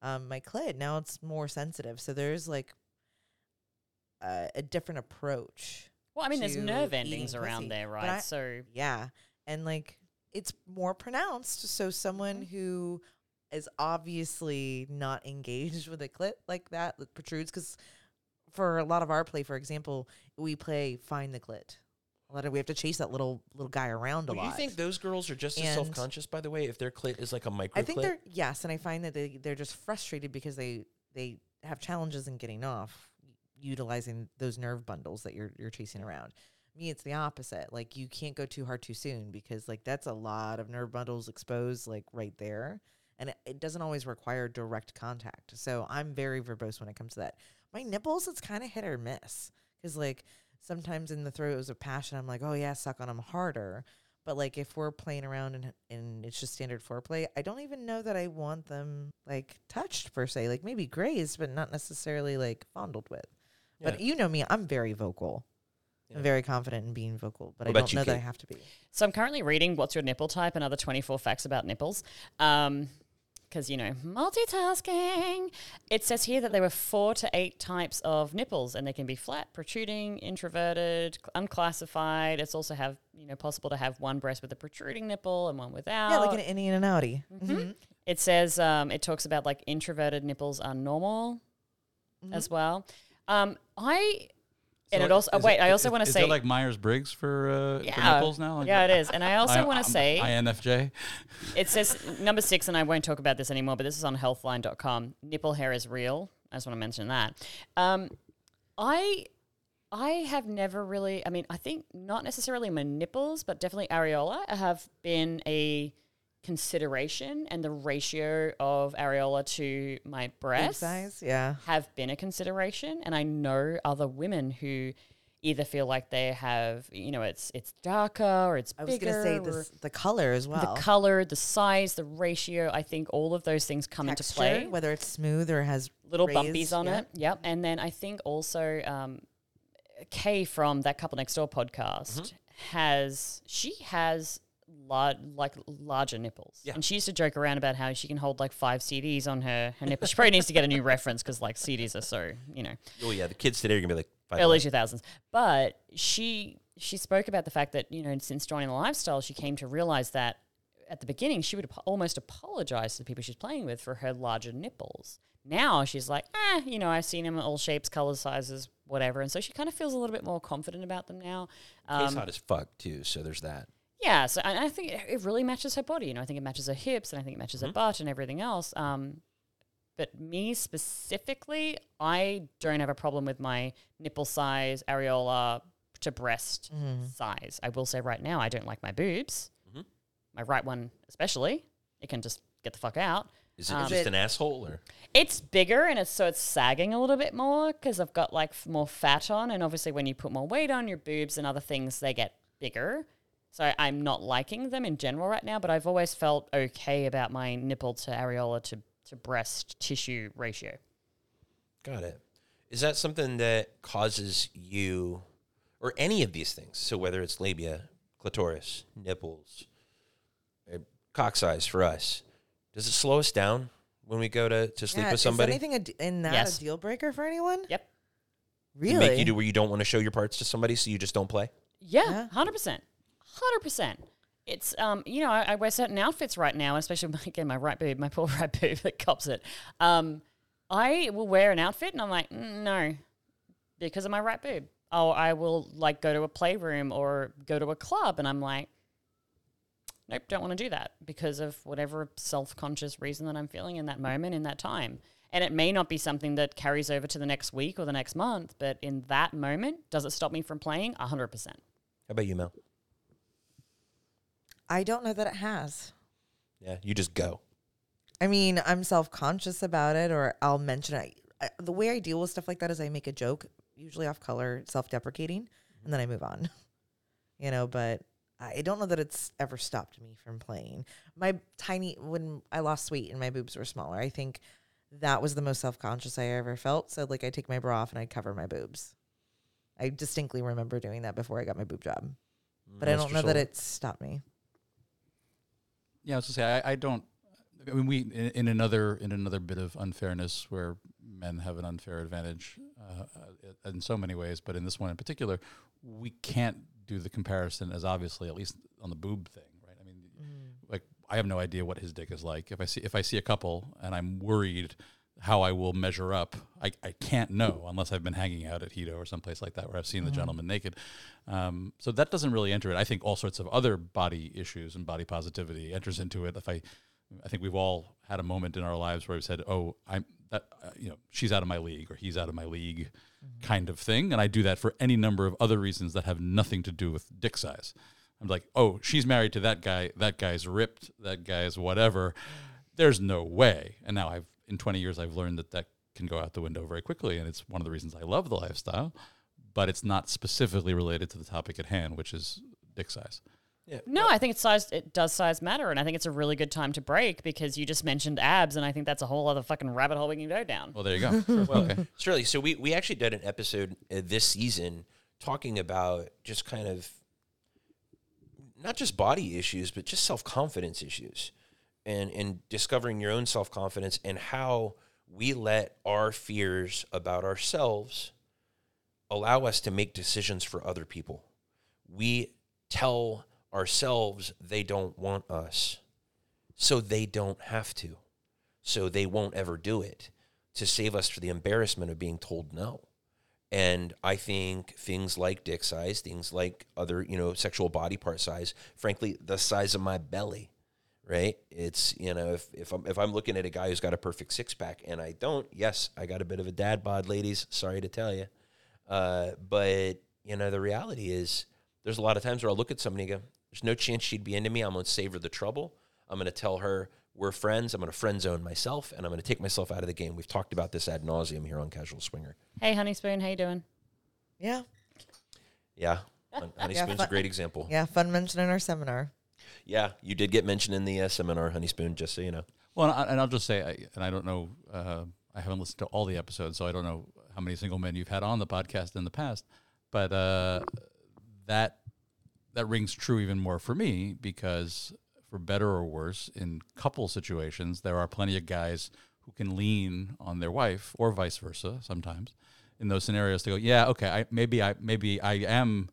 Um, my clit now it's more sensitive, so there's like a, a different approach. Well, I mean, there's nerve endings around pussy. there, right? I- so Yeah. And like it's more pronounced. So someone Mm-hmm. who is obviously not engaged with a clit like that that protrudes because for a lot of our play, for example, we play find the clit. A lot of we have to chase that little little guy around a lot. Do you think those girls are just as And- self conscious, by the way, if their clit is like a micro I think clit? they're yes, and I find that they they're just frustrated because they they have challenges in getting off utilizing those nerve bundles that you're you're chasing around. Me, it's the opposite. Like you can't go too hard too soon because like that's a lot of nerve bundles exposed like right there, and it, it doesn't always require direct contact. So I'm very verbose when it comes to that. My nipples, it's kind of hit or miss because like sometimes in the throes of passion, I'm like, oh yeah, suck on them harder. But like if we're playing around and and it's just standard foreplay, I don't even know that I want them like touched per se. Like maybe grazed, but not necessarily like fondled with. But you know me, I'm very vocal. Yeah. I'm very confident in being vocal, but What I don't you, know that I have to be. So I'm currently reading What's Your Nipple Type and other 24 facts about nipples. Um, because, you know, multitasking. It says here that there were four to eight types of nipples, and they can be flat, protruding, introverted, cl- unclassified. It's also have, you know, possible to have one breast with a protruding nipple and one without. Yeah, like an innie and an outie. Mhm. It says um, it talks about like introverted nipples are normal Mm-hmm. as well. Um, I and So it also is wait. I also want to say- it like Myers Briggs for, uh, for nipples now? Like yeah, it is. And I [LAUGHS] also want to say INFJ. it says number six, and I won't talk about this anymore, but this is on healthline.com. Nipple hair is real. I just want to mention that. Um, I I have never really, I mean, I think not necessarily my nipples, but definitely areola have been a consideration, and the ratio of areola to my breast size, yeah. have been a consideration. And I know other women who either feel like they have, you know, it's it's darker or it's I was gonna say or- this the color as well. the color, the size, the ratio. I think all of those things come Texture, into play. whether it's smooth or has Little raised, bumpies on yeah. it. Yep. And then I think also um, Kay from that couple next door podcast Mm-hmm. has she has lar- like larger nipples, Yeah. and she used to joke around about how she can hold like five CDs on her her nipple. She probably needs to get a new reference because like CDs are so you know Oh yeah, the kids today are gonna be like five early one. two thousands. But she she spoke about the fact that you know since joining the lifestyle, she came to realize that at the beginning she would ap- almost apologize to the people she's playing with for her larger nipples. Now she's like, eh, you know, I've seen them all shapes, colors, sizes, whatever, and so she kind of feels a little bit more confident about them now. Um, hot as fuck too, so there's that. Yeah, so and I think it, it really matches her body. You know, I think it matches her hips, and I think it matches Mm-hmm. her butt and everything else. Um, but me specifically, I don't have a problem with my nipple size, areola to breast size. I will say right now, I don't like my boobs. Mm-hmm. My right one, especially, it can just get the fuck out. Is it Um, just an asshole or? It's bigger and it's so it's sagging a little bit more because I've got like f- more fat on, and obviously when you put more weight on your boobs and other things, they get bigger. So I'm not liking them in general right now, but I've always felt okay about my nipple to areola to, to breast tissue ratio. Got it. Is that something that causes you, or any of these things? So whether it's labia, clitoris, nipples, uh, cock size for us, does it slow us down when we go to, to sleep Yeah, with somebody? Is anything a d- in that Yes. a deal breaker for anyone? Yep. Really? Make you do where you don't want to show your parts to somebody, so you just don't play. Yeah, Yeah. hundred percent, hundred percent. It's um, you know, I, I wear certain outfits right now, especially again my right boob, my poor [LAUGHS] right boob that cops it. Um, I will wear an outfit and I'm like, "Mm, no, because of my right boob. Oh, I will like go to a playroom or go to a club, and I'm like, nope, don't want to do that because of whatever self conscious reason that I'm feeling in that moment, in that time. And it may not be something that carries over to the next week or the next month, but in that moment, does it stop me from playing? 100%. How about you, Mel? I don't know that it has. Yeah, you just go. I mean, I'm self conscious about it, or I'll mention it. I, the way I deal with stuff like that is I make a joke, usually off color, self deprecating, and then I move on. [LAUGHS] You know, but I don't know that it's ever stopped me from playing. My tiny, when I lost weight and my boobs were smaller, I think that was the most self conscious I ever felt. So, like, I take my bra off and I cover my boobs. I distinctly remember doing that before I got my boob job, but mm, I don't know that it stopped me. Yeah, I was to say I, I don't. I mean, we in, in another in another bit of unfairness where men have an unfair advantage uh, uh, in so many ways, but in this one in particular, we can't do the comparison as obviously, at least on the boob thing, right? I mean, like I have no idea what his dick is like. If I see if I see a couple and I'm worried how I will measure up, I, I can't know unless I've been hanging out at Hedo or someplace like that where I've seen the gentleman naked. Um, so that doesn't really enter it. I think all sorts of other body issues and body positivity enters into it. If I, I think we've all had a moment in our lives where we've said, "Oh, I'm that," uh, you know, she's out of my league or he's out of my league, kind of thing. And I do that for any number of other reasons that have nothing to do with dick size. I'm like, "Oh, she's married to that guy. That guy's ripped. That guy's whatever." There's no way. And now I've in 20 years I've learned that that can go out the window very quickly, and it's one of the reasons I love the lifestyle. But it's not specifically related to the topic at hand, which is dick size. No, I think it's size. It does size matter, and I think it's a really good time to break because you just mentioned abs, and I think that's a whole other fucking rabbit hole we can go down. Well, there you go. [LAUGHS] Sure. Well, okay. Shirley, so we, we actually did an episode uh, this season talking about just kind of not just body issues, but just self confidence issues and, and discovering your own self confidence and how we let our fears about ourselves allow us to make decisions for other people. We tell ourselves they don't want us, so they don't have to. So they won't ever do it to save us for the embarrassment of being told no. And I think things like dick size, things like other, you know, sexual body part size, frankly, the size of my belly, right? It's, you know, if, if I'm if I'm looking at a guy who's got a perfect six pack and I don't, yes, I got a bit of a dad bod, ladies. Sorry to tell you. Uh, but you know, the reality is there's a lot of times where I'll look at somebody and go, There's no chance she'd be into me. I'm gonna save her the trouble. I'm gonna tell her we're friends. I'm gonna friend zone myself and I'm gonna take myself out of the game. We've talked about this ad nauseum here on Casual Swinger. Hey, Honey Spoon, how you doing? Yeah. Yeah. Hon- Honey Yeah, Spoon's a great example. Yeah. Fun mention in our seminar. Yeah, you did get mentioned in the uh, seminar, Honey Spoon, just so you know. Well, and, I'll just say, and I don't know, uh, I haven't listened to all the episodes, so I don't know how many single men you've had on the podcast in the past. but uh, that that rings true even more for me because for better or worse in couple situations there are plenty of guys who can lean on their wife or vice versa sometimes in those scenarios to go yeah okay I, maybe i maybe i am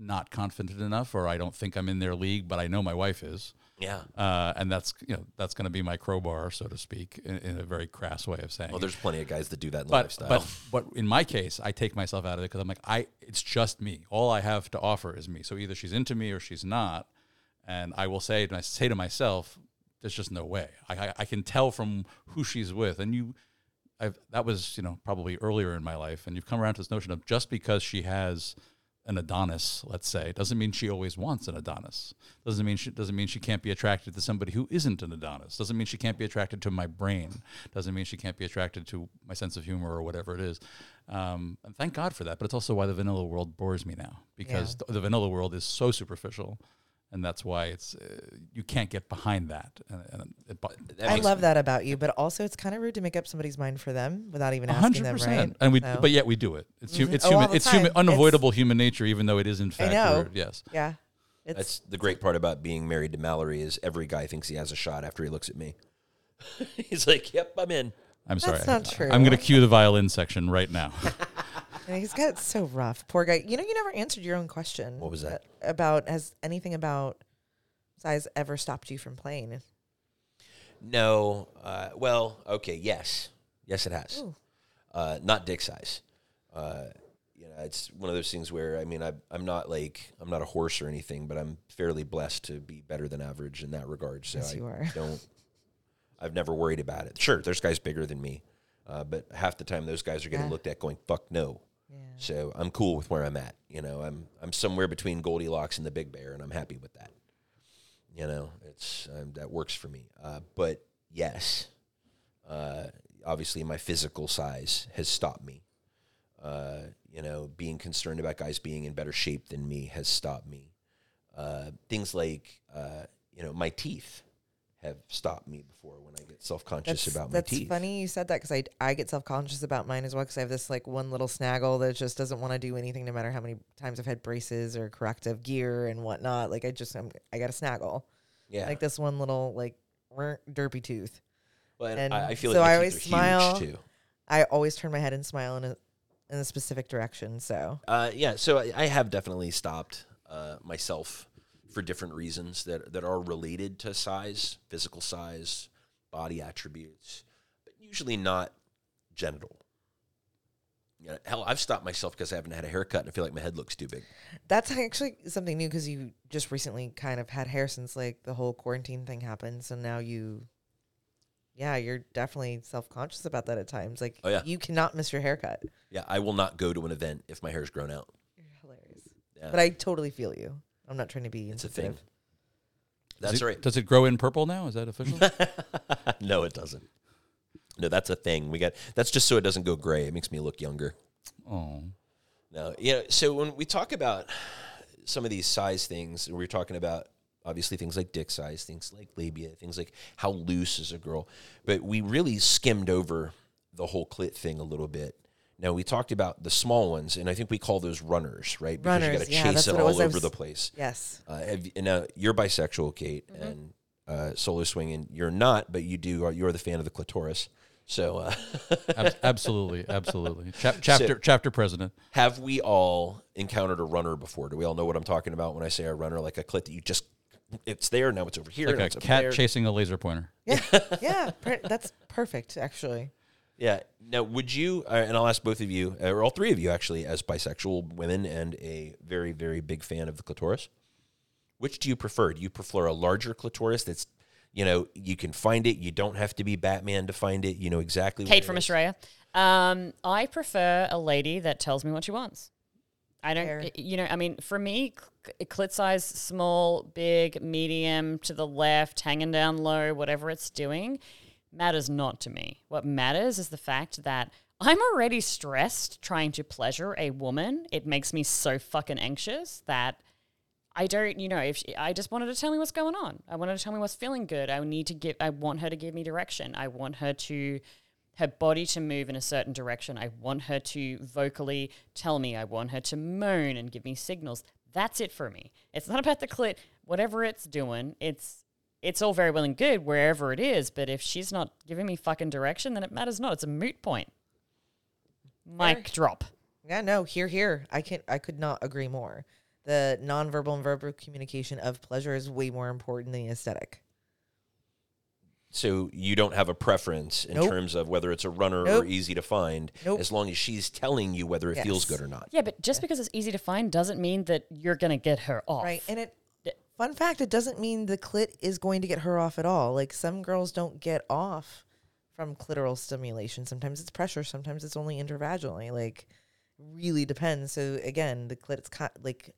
not confident enough or i don't think i'm in their league but i know my wife is Yeah. uh, and that's you know that's going to be my crowbar so to speak in, in a very crass way of saying Well, there's plenty of guys that do that in but lifestyle. but but in my case, I take myself out of it because I'm like I it's just me. All I have to offer is me. So either she's into me or she's not, and I will say to my, say to myself, there's just no way. I, I I can tell from who she's with, and you. I've, that was you know probably earlier in my life, and you've come around to this notion of just because she has an Adonis, let's say, doesn't mean she always wants an Adonis. Doesn't mean she doesn't mean she can't be attracted to somebody who isn't an Adonis. Doesn't mean she can't be attracted to my brain. Doesn't mean she can't be attracted to my sense of humor or whatever it is. Um, and thank God for that. But it's also why the vanilla world bores me now because the, the vanilla world is so superficial, and that's why it's uh, you can't get behind that. And, and it, bo- That I makes- love that about you, but also it's kind of rude to make up somebody's mind for them without even asking hundred them, right? percent, and we, So, but yet we do it. It's hu- Mhm. it's Oh, human. the It's human, time. It's- unavoidable human nature, even though it is in fact. know. weird. Yes. yeah, it's That's the great part about being married to Mallory is every guy thinks he has a shot after he looks at me. [LAUGHS] He's like, "Yep, I'm in." I'm sorry. That's not true. I'm going to cue the violin section right now. [LAUGHS] he's got so rough. Poor guy. You know, you never answered your own question. What was that? About has anything about size ever stopped you from playing? No. Uh, well, okay. Yes. Yes, it has. Uh, not dick size. Uh, you know, it's one of those things where I mean, I, I'm not like I'm not a horse or anything, but I'm fairly blessed to be better than average in that regard. So Yes, I you are. don't. I've never worried about it. Sure, there's guys bigger than me, uh, but half the time those guys are getting Yeah. looked at going "fuck no." So I'm cool with where I'm at. You know, I'm I'm somewhere between Goldilocks and the Big Bear, and I'm happy with that. You know, it's um, that works for me. Uh, but yes, uh, obviously my physical size has stopped me. Uh, you know, being concerned about guys being in better shape than me has stopped me. Uh, things like uh, you know my teeth have stopped me before when I get self conscious about my that's teeth. funny you said that because I, I get self conscious about mine as well because I have this like one little snaggle that just doesn't want to do anything no matter how many times I've had braces or corrective gear and whatnot. Like I just I'm, I got a snaggle Yeah, like this one little like derpy tooth. well, and I, I feel so like I always smile. too. I always turn my head and smile in a in a specific direction. So Uh, yeah, so I, I have definitely stopped uh, myself for different reasons that that are related to size, physical size, body attributes, but usually not genital. Yeah, hell, I've stopped myself because I haven't had a haircut and I feel like my head looks too big. that's actually something new because you just recently kind of had hair since like the whole quarantine thing happened. So now you, yeah, you're definitely self conscious about that at times. Like Oh, yeah. you cannot miss your haircut. Yeah, I will not go to an event if my hair's grown out. You're hilarious. Yeah, But I totally feel you. I'm not trying to be it's a thing. insensitive. That's Does it, right. Does it grow in purple now? Is that official? [LAUGHS] no, it doesn't. No, that's a thing. We got that's just so it doesn't go gray. It makes me look younger. oh. No, you know, so when we talk about some of these size things, and we're talking about obviously things like dick size, things like labia, things like how loose is a girl, but we really skimmed over the whole clit thing a little bit. Now we talked about the small ones, and I think we call those runners, right? Because you got to chase that's it what it all over was- the place. Yes. Uh, have, you- now you're bisexual, Kate, Mm-hmm. and uh, solo swinging. You're not, but you do. uh, You're the fan of the clitoris. So, uh, [LAUGHS] absolutely, absolutely. Chap- chapter chapter president. have we all encountered a runner before? Do we all know what I'm talking about when I say a runner? Like a clit that you just, it's there now. It's over here. now Like a cat there. chasing a laser pointer. Yeah. yeah. Per- that's perfect, actually. Yeah. Now, would you? Uh, and I'll ask both of you, uh, or all three of you, actually, as bisexual women and a very, very big fan of the clitoris. Which do you prefer? Do you prefer a larger clitoris that's, you know, you can find it. You don't have to be Batman to find it. You know exactly. Kate where from it is. Australia. Um, I prefer a lady that tells me what she wants. I don't, Fair. you know, I mean, for me, clit size, small, big, medium, to the left, hanging down low, whatever it's doing, matters not to me. What matters is the fact that I'm already stressed trying to pleasure a woman. It makes me so fucking anxious that I don't, you know, if she, I just wanted to tell me what's going on. I wanted to tell me what's feeling good. I need to give, I want her to give me direction. I want her to her body to move in a certain direction. I want her to vocally tell me. I want her to moan and give me signals. That's it for me. It's not about the clit. Whatever it's doing, it's it's all very well and good wherever it is. But if she's not giving me fucking direction, then it matters not. It's a moot point. Mic drop. Yeah, no, here, here. I can I could not agree more. The nonverbal and verbal communication of pleasure is way more important than the aesthetic. So you don't have a preference in Nope. terms of whether it's a runner or easy to find, Nope. as long as she's telling you whether it feels Yes. good or not. Yeah, but just because it's easy to find doesn't mean that you're gonna get her off. Right. And it D- fun fact, it doesn't mean the clit is going to get her off at all. Like some girls don't get off from clitoral stimulation. Sometimes it's pressure, sometimes it's only intervaginally. Like really depends. So again, the clit it's kind like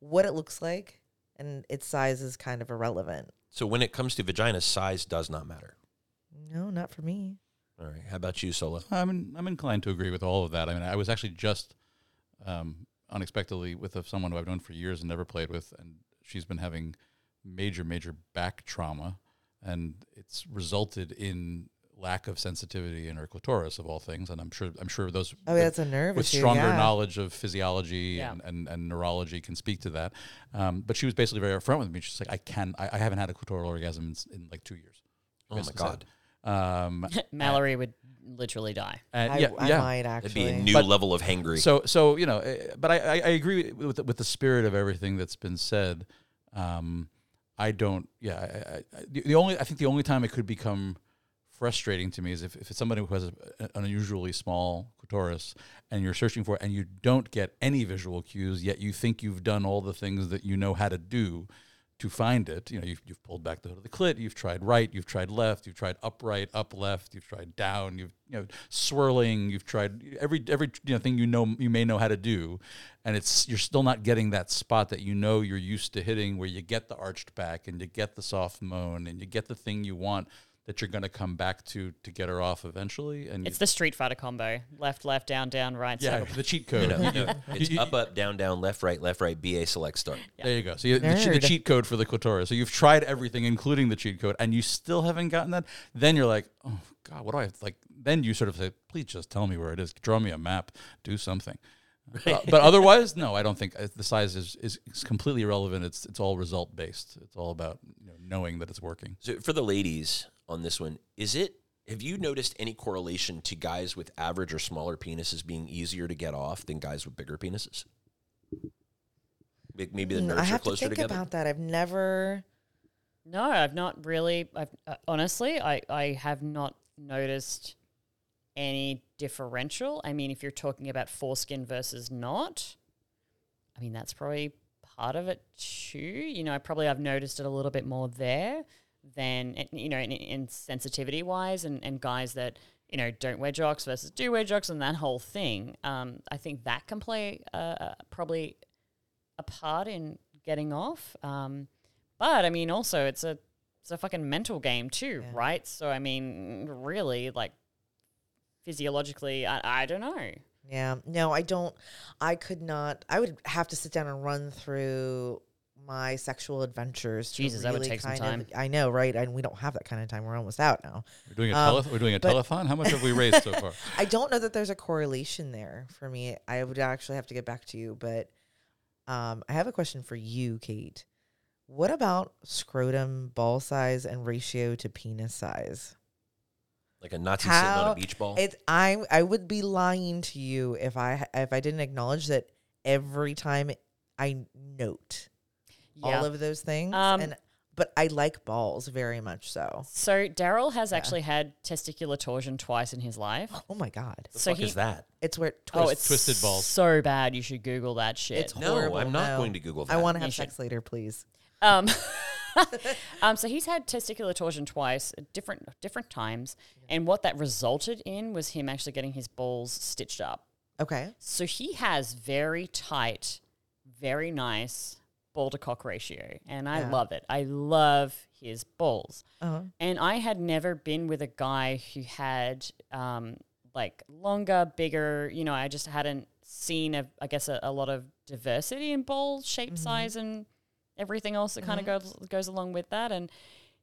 what it looks like and its size is kind of irrelevant. So when it comes to vagina, size does not matter. No, not for me. All right. How about you, Solo? I'm I'm inclined to agree with all of that. I mean, I was actually just um, unexpectedly with a, someone who I've known for years and never played with, and she's been having major, major back trauma, and it's resulted in lack of sensitivity in her clitoris of all things. And I'm sure I'm sure those Oh, with- that's a nerve with issue. stronger yeah. knowledge of physiology Yeah. and, and, and neurology can speak to that. Um, but she was basically very upfront with me. She's like, I can, I, I haven't had a clitoral orgasm in, in like two years. Oh my god. said. God. Um, [LAUGHS] Mallory would literally die. and I, yeah, I yeah. might That'd actually. be a new But- level of hangry. So, so you know, eh, but I, I, I agree with the, with the spirit of everything that's been said. Um, I don't. Yeah, I, I, I, the, the only I think the only time it could become frustrating to me is if, if it's somebody who has a, an unusually small clitoris and you're searching for it and you don't get any visual cues, yet you think you've done all the things that you know how to do to find it. You know, you've, you've pulled back the hood of the clit, you've tried right, you've tried left, you've tried upright, up left, you've tried down, you've you know swirling, you've tried every every you know thing you know you may know how to do, and it's you're still not getting that spot that you know you're used to hitting, where you get the arched back and you get the soft moan and you get the thing you want that you're going to come back to to get her off eventually. And It's you, the Street Fighter combo: left, left, down, down, right. yeah, circle. the cheat code. No, You- no, it's up, up, down, down, left, right, left, right, BA select start. There you go. So you, the, the cheat code for the clitoris. So you've tried everything, including the cheat code, and you still haven't gotten that. Then you're like, oh god, what do I have? Like, then you sort of say, please just tell me where it is. Draw me a map. Do something. Uh, [LAUGHS] but otherwise, no, I don't think uh, the size is, is, is completely irrelevant. It's it's all result based. It's all about you know, knowing that it's working. So for the ladies on this one, is it? Have you noticed any correlation to guys with average or smaller penises being easier to get off than guys with bigger penises? Maybe the Mm, nerves I are have to closer think together. about that. I've never. No, I've not really. I've uh, honestly, I I have not noticed any differential. I mean, if you're talking about foreskin versus not, I mean that's probably part of it too. You know, I probably I've noticed it a little bit more there than eh, you know in, in sensitivity wise, and and guys that you know don't wear jocks versus do wear jocks, and that whole thing. Um, I think that can play uh, uh, probably a part in getting off. Um, but I mean, also it's a it's a fucking mental game too, Yeah. right? So I mean, really, like physiologically, I, I don't know. Yeah, no, I don't. I could not. I would have to sit down and run through my sexual adventures. to Jesus, that would really take some time. of- I know, right? And we don't have that kind of time. We're almost out now. We're doing a Um, tele- we're doing a but- telethon. How much have we raised so far? [LAUGHS] I don't know that there's a correlation there for me. I would actually have to get back to you, but um, I have a question for you, Kate. What about scrotum ball size and ratio to penis size? Like a Nazi sitting on a beach ball. It's I I would be lying to you if I if I didn't acknowledge that every time I note Yeah. all of those things Um, and but I like balls very much so. so Daryl has Yeah. actually had testicular torsion twice in his life. Oh my god. the so fuck he- is that? It's where it Oh, it's twisted balls. So bad, you should Google that shit. It's No, horrible. I'm not No. going to Google that. I want to You have should. sex later, please. Um, [LAUGHS] [LAUGHS] um, so he's had testicular torsion twice, at different different times, and what that resulted in was him actually getting his balls stitched up. Okay. So he has very tight, very nice ball to cock ratio, and I Yeah. love it. I love his balls. Uh-huh. And I had never been with a guy who had um, like longer, bigger. You know, I just hadn't seen, a, I guess, a, a lot of diversity in ball shape, size, and everything else that kind of goes goes along with that. And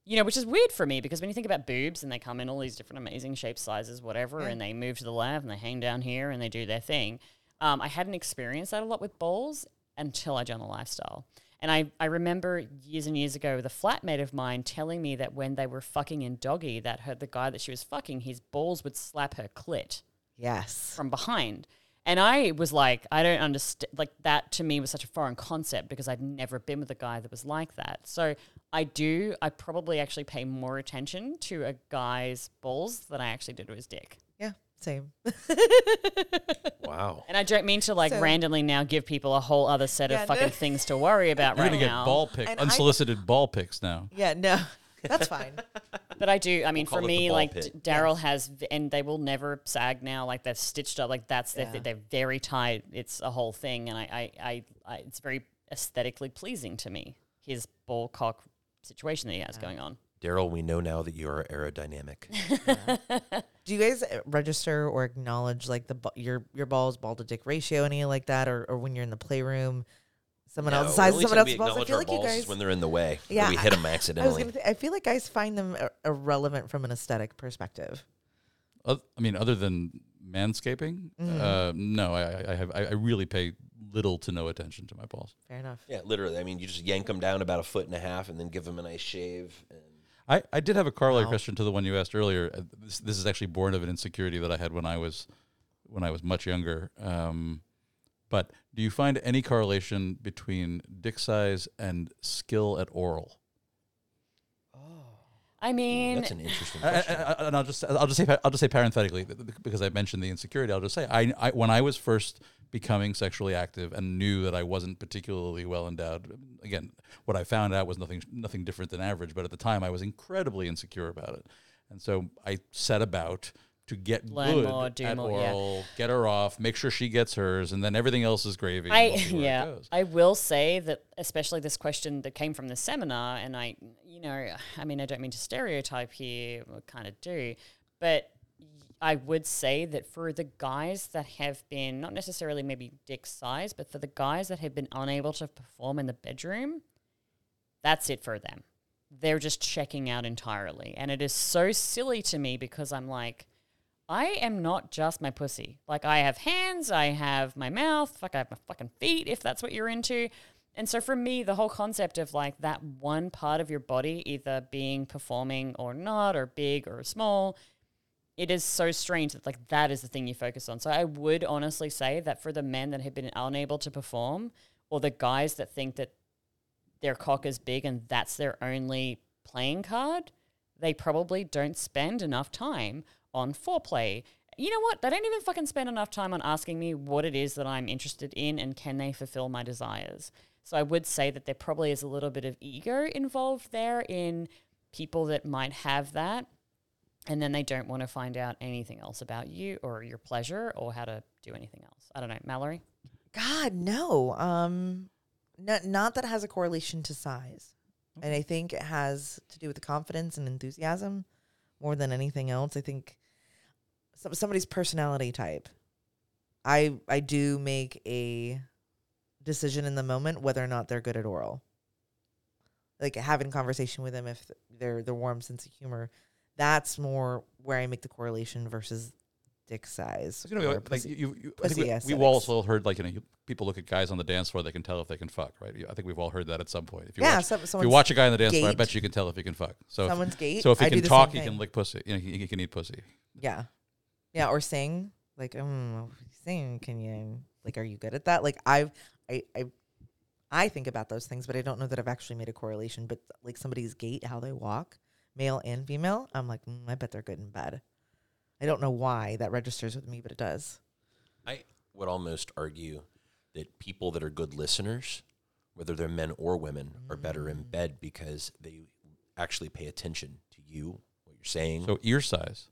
you know, which is weird for me because when you think about boobs and they come in all these different amazing shapes, sizes, whatever, Yeah. and they move to the left and they hang down here and they do their thing. Um, I hadn't experienced that a lot with balls until I joined the lifestyle. And I, I remember years and years ago, the flatmate of mine telling me that when they were fucking in doggy, that her the guy that she was fucking, his balls would slap her clit Yes. from behind. And I was like, I don't understand. Like, that to me was such a foreign concept because I'd never been with a guy that was like that. So I do, I probably actually pay more attention to a guy's balls than I actually do to his dick. Yeah. Same. Wow. And I don't mean to like So- randomly now give people a whole other set Yeah, of no. fucking things to worry about You're right gonna get now. ball pick, And I- unsolicited ball picks now. Yeah. No. That's fine. But I do. I mean, call for it the me, ball like pit. D- Daryl has, and they will never sag now. Like they're stitched up. Like that's their Yeah. th- they're very tight. It's a whole thing, and I, I, I, I, it's very aesthetically pleasing to me. His ball cock situation that he has going on. Daryl, we know now that you are aerodynamic. [LAUGHS] Do you guys uh, register or acknowledge like the your your balls ball to dick ratio any like that, or, or when you're in the playroom, someone No, else the size someone else's balls? I feel our like you balls is guys. when they're in the way. Yeah, we hit them I was accidentally. gonna. Th- I feel like guys find them ir- irrelevant from an aesthetic perspective. Oth- I mean, other than manscaping, Mm-hmm. uh, no, I, I- I have I, I really pay little to no attention to my balls. Fair enough. yeah, literally. I mean, you just yank them down about a foot and a half, and then give them a nice shave. And I, I did have a corollary Wow. question to the one you asked earlier. Uh, This, this is actually born of an insecurity that I had when I was when I was much younger. Um, but do you find any correlation between dick size and skill at oral? I mean, that's an interesting I- I- question. I- and I'll just I'll just say I'll just say parenthetically th- th- because I mentioned the insecurity. I'll just say I, I when I was first becoming sexually active and knew that I wasn't particularly well endowed. Again, what I found out was nothing nothing different than average, but at the time I was incredibly insecure about it, and so I set about to get Learn good more, do at more, yeah. oral, get her off, make sure she gets hers, and then everything else is gravy. I we'll see where it yeah. I will say that especially this question that came from the seminar, and I, you know, I mean, I don't mean to stereotype here, I kind of do, but I would say that for the guys that have been not necessarily maybe dick size, but for the guys that have been unable to perform in the bedroom, that's it for them. They're just checking out entirely, and it is so silly to me because I'm like. I am not just my pussy. Like I have hands, I have my mouth, fuck, I have my fucking feet, if that's what you're into. And so for me, the whole concept of like that one part of your body either being performing or not, or big or small, it is so strange that like that is the thing you focus on. So I would honestly say that for the men that have been unable to perform, or the guys that think that their cock is big and that's their only playing card, they probably don't spend enough time on foreplay. You know what? They don't even fucking spend enough time on asking me what it is that I'm interested in and can they fulfill my desires. So I would say that there probably is a little bit of ego involved there in people that might have that and then they don't want to find out anything else about you or your pleasure or how to do anything else. I don't know, Mallory. God, no. Um, not not that it has a correlation to size, and I think it has to do with the confidence and enthusiasm more than anything else. I think some, somebody's personality type. I I do make a decision in the moment whether or not they're good at oral. Like having conversation with them if they're the warm sense of humor. That's more where I make the correlation versus dick size. Be or like pussy. you, you, I think we, we've also heard like you know you, people look at guys on the dance floor they can tell if they can fuck right. I think we've all heard that at some point. If you yeah, watch, some, if you watch a guy on the dance floor, I bet you can tell if he can fuck. So if, someone's gait. so if he I can talk, he can lick pussy. You know, he, he can eat pussy. Yeah, yeah, or sing. Like, um, sing. Can you? Like, are you good at that? Like, I've, I, I, I think about those things, but I don't know that I've actually made a correlation. But like somebody's gait, how they walk, male and female, I'm like, mm, I bet they're good in bed. I don't know why that registers with me, but it does. I would almost argue that people that are good listeners, whether they're men or women, are better in bed because they actually pay attention to you, what you're saying, So ear size.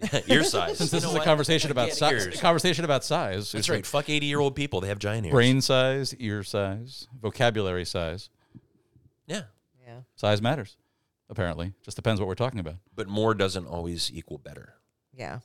[LAUGHS] ear [LAUGHS] size. Since You this know is a conversation about Get size, ears. conversation about size. That's It's right. like Fuck 80 year old people. They have giant ears. Brain size, ear size, vocabulary size. Yeah. Yeah. Size matters. Apparently, just depends what we're talking about. But more doesn't always equal better, Yeah.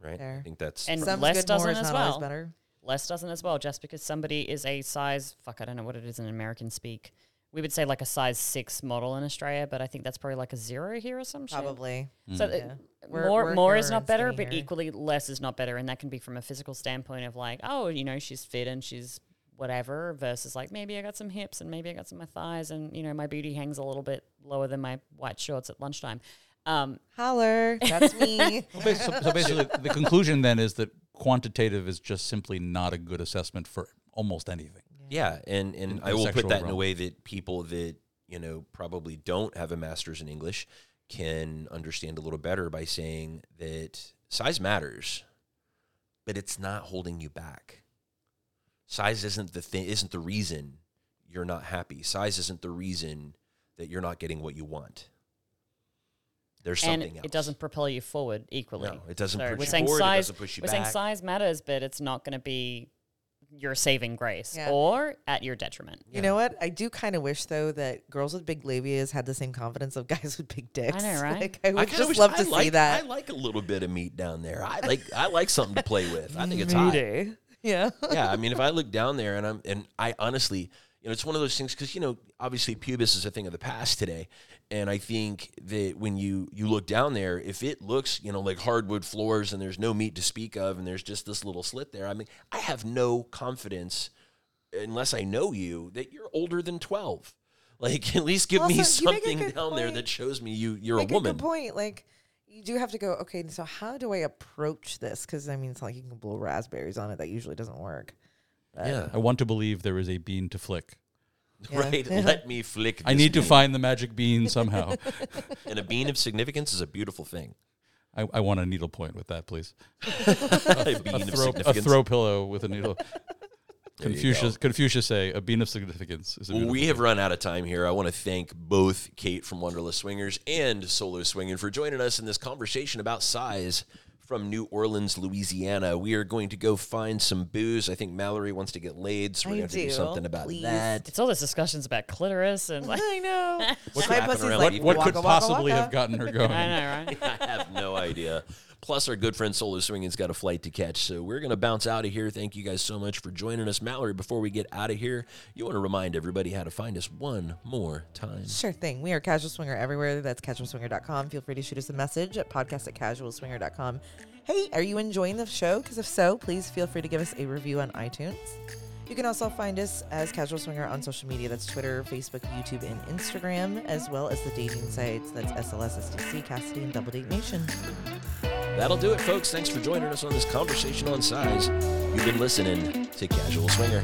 right? I Fair. think that's And Some's less good, more doesn't is as not always well. better. Less doesn't as well. Just because somebody is a size, fuck, I don't know what it is in American speak, we would say like a size six model in Australia, but I think that's probably like a zero here or some shit. Probably. So Mm. uh, Yeah. We're- more we're more is here not and better, skinny but here. equally less is not better, and that can be from a physical standpoint of like, oh, you know, she's fit and she's whatever, versus like maybe I got some hips and maybe I got some of my thighs, and you know my booty hangs a little bit lower than my white shorts at lunchtime. Um, Holler. That's me. [LAUGHS] So, so basically, the conclusion then is that quantitative is just simply not a good assessment for almost anything. Yeah, and and In I will put sexual that in a way that people that you know probably don't have a master's in English can understand a little better by saying that size matters, but it's not holding you back. Size isn't the thing. Isn't the reason you're not happy. Size isn't the reason that you're not getting what you want. There's and something else. it doesn't propel you forward equally. No, it doesn't So push we're you saying forward. size. it doesn't push you we're back. saying size matters, but it's not going to be your saving grace Yeah. or at your detriment. You know what? I do kind of wish though that girls with big labias had the same confidence of [LAUGHS] guys with big dicks. I know, right? Like, I would kinda just wish- love I to see that. I like a little bit of meat down there. I like I like something to play with. I think it's Me hot. [LAUGHS] Yeah. yeah, I mean, if I look down there and I'm and I honestly, you know, it's one of those things because you know, obviously, pubis is a thing of the past today, and I think that when you you look down there, if it looks, you know, like hardwood floors and there's no meat to speak of, and there's just this little slit there, I mean, I have no confidence unless I know you that you're older than twelve. Like, [LAUGHS] at least give me Also, a something down there that shows me you you're Make a woman. good point. Like you do have to go. Okay, so how do I approach this? Because I mean, it's not like you can blow raspberries on it. That usually doesn't work. But- Yeah, I want to believe there is a bean to flick. Yeah. [LAUGHS] right. [LAUGHS] Let me flick. I this need to find the magic bean somehow. [LAUGHS] And a bean of significance is a beautiful thing. I, I want a needle point with that, please. a bean A of throw, a throw pillow with a needle. There you Confucius, go. Confucius say a bean of significance is a Well, beautiful we have thing. run out of time here. I want to thank both Kate from Wanderlust Swingers and Solo Swinging for joining us in this conversation about size from New Orleans, Louisiana. We are going to go find some booze. I think Mallory wants to get laid, so we're going to have to do do. something about Please. that. It's all this discussions about clitoris and like I know. [LAUGHS] What's My pussy's like the- What could waka, waka, possibly waka. have gotten her [LAUGHS] going? I know, right? [LAUGHS] I have no idea. Plus, our good friend Solo Swinging's got a flight to catch, so we're going to bounce out of here. Thank you guys so much for joining us. Mallory, before we get out of here, you want to remind everybody how to find us one more time. Sure thing. We are Casual Swinger everywhere. That's casualswinger.com. Feel free to shoot us a message at podcast at casualswinger.com. Hey, are you enjoying the show? Because if so, please feel free to give us a review on iTunes. You can also find us as Casual Swinger on social media. That's Twitter, Facebook, YouTube, and Instagram, as well as the dating sites. That's SLS, SDC, Kasidie, and Double Date Nation. That'll do it, folks. Thanks for joining us on this conversation on size. You've been listening to Casual Swinger.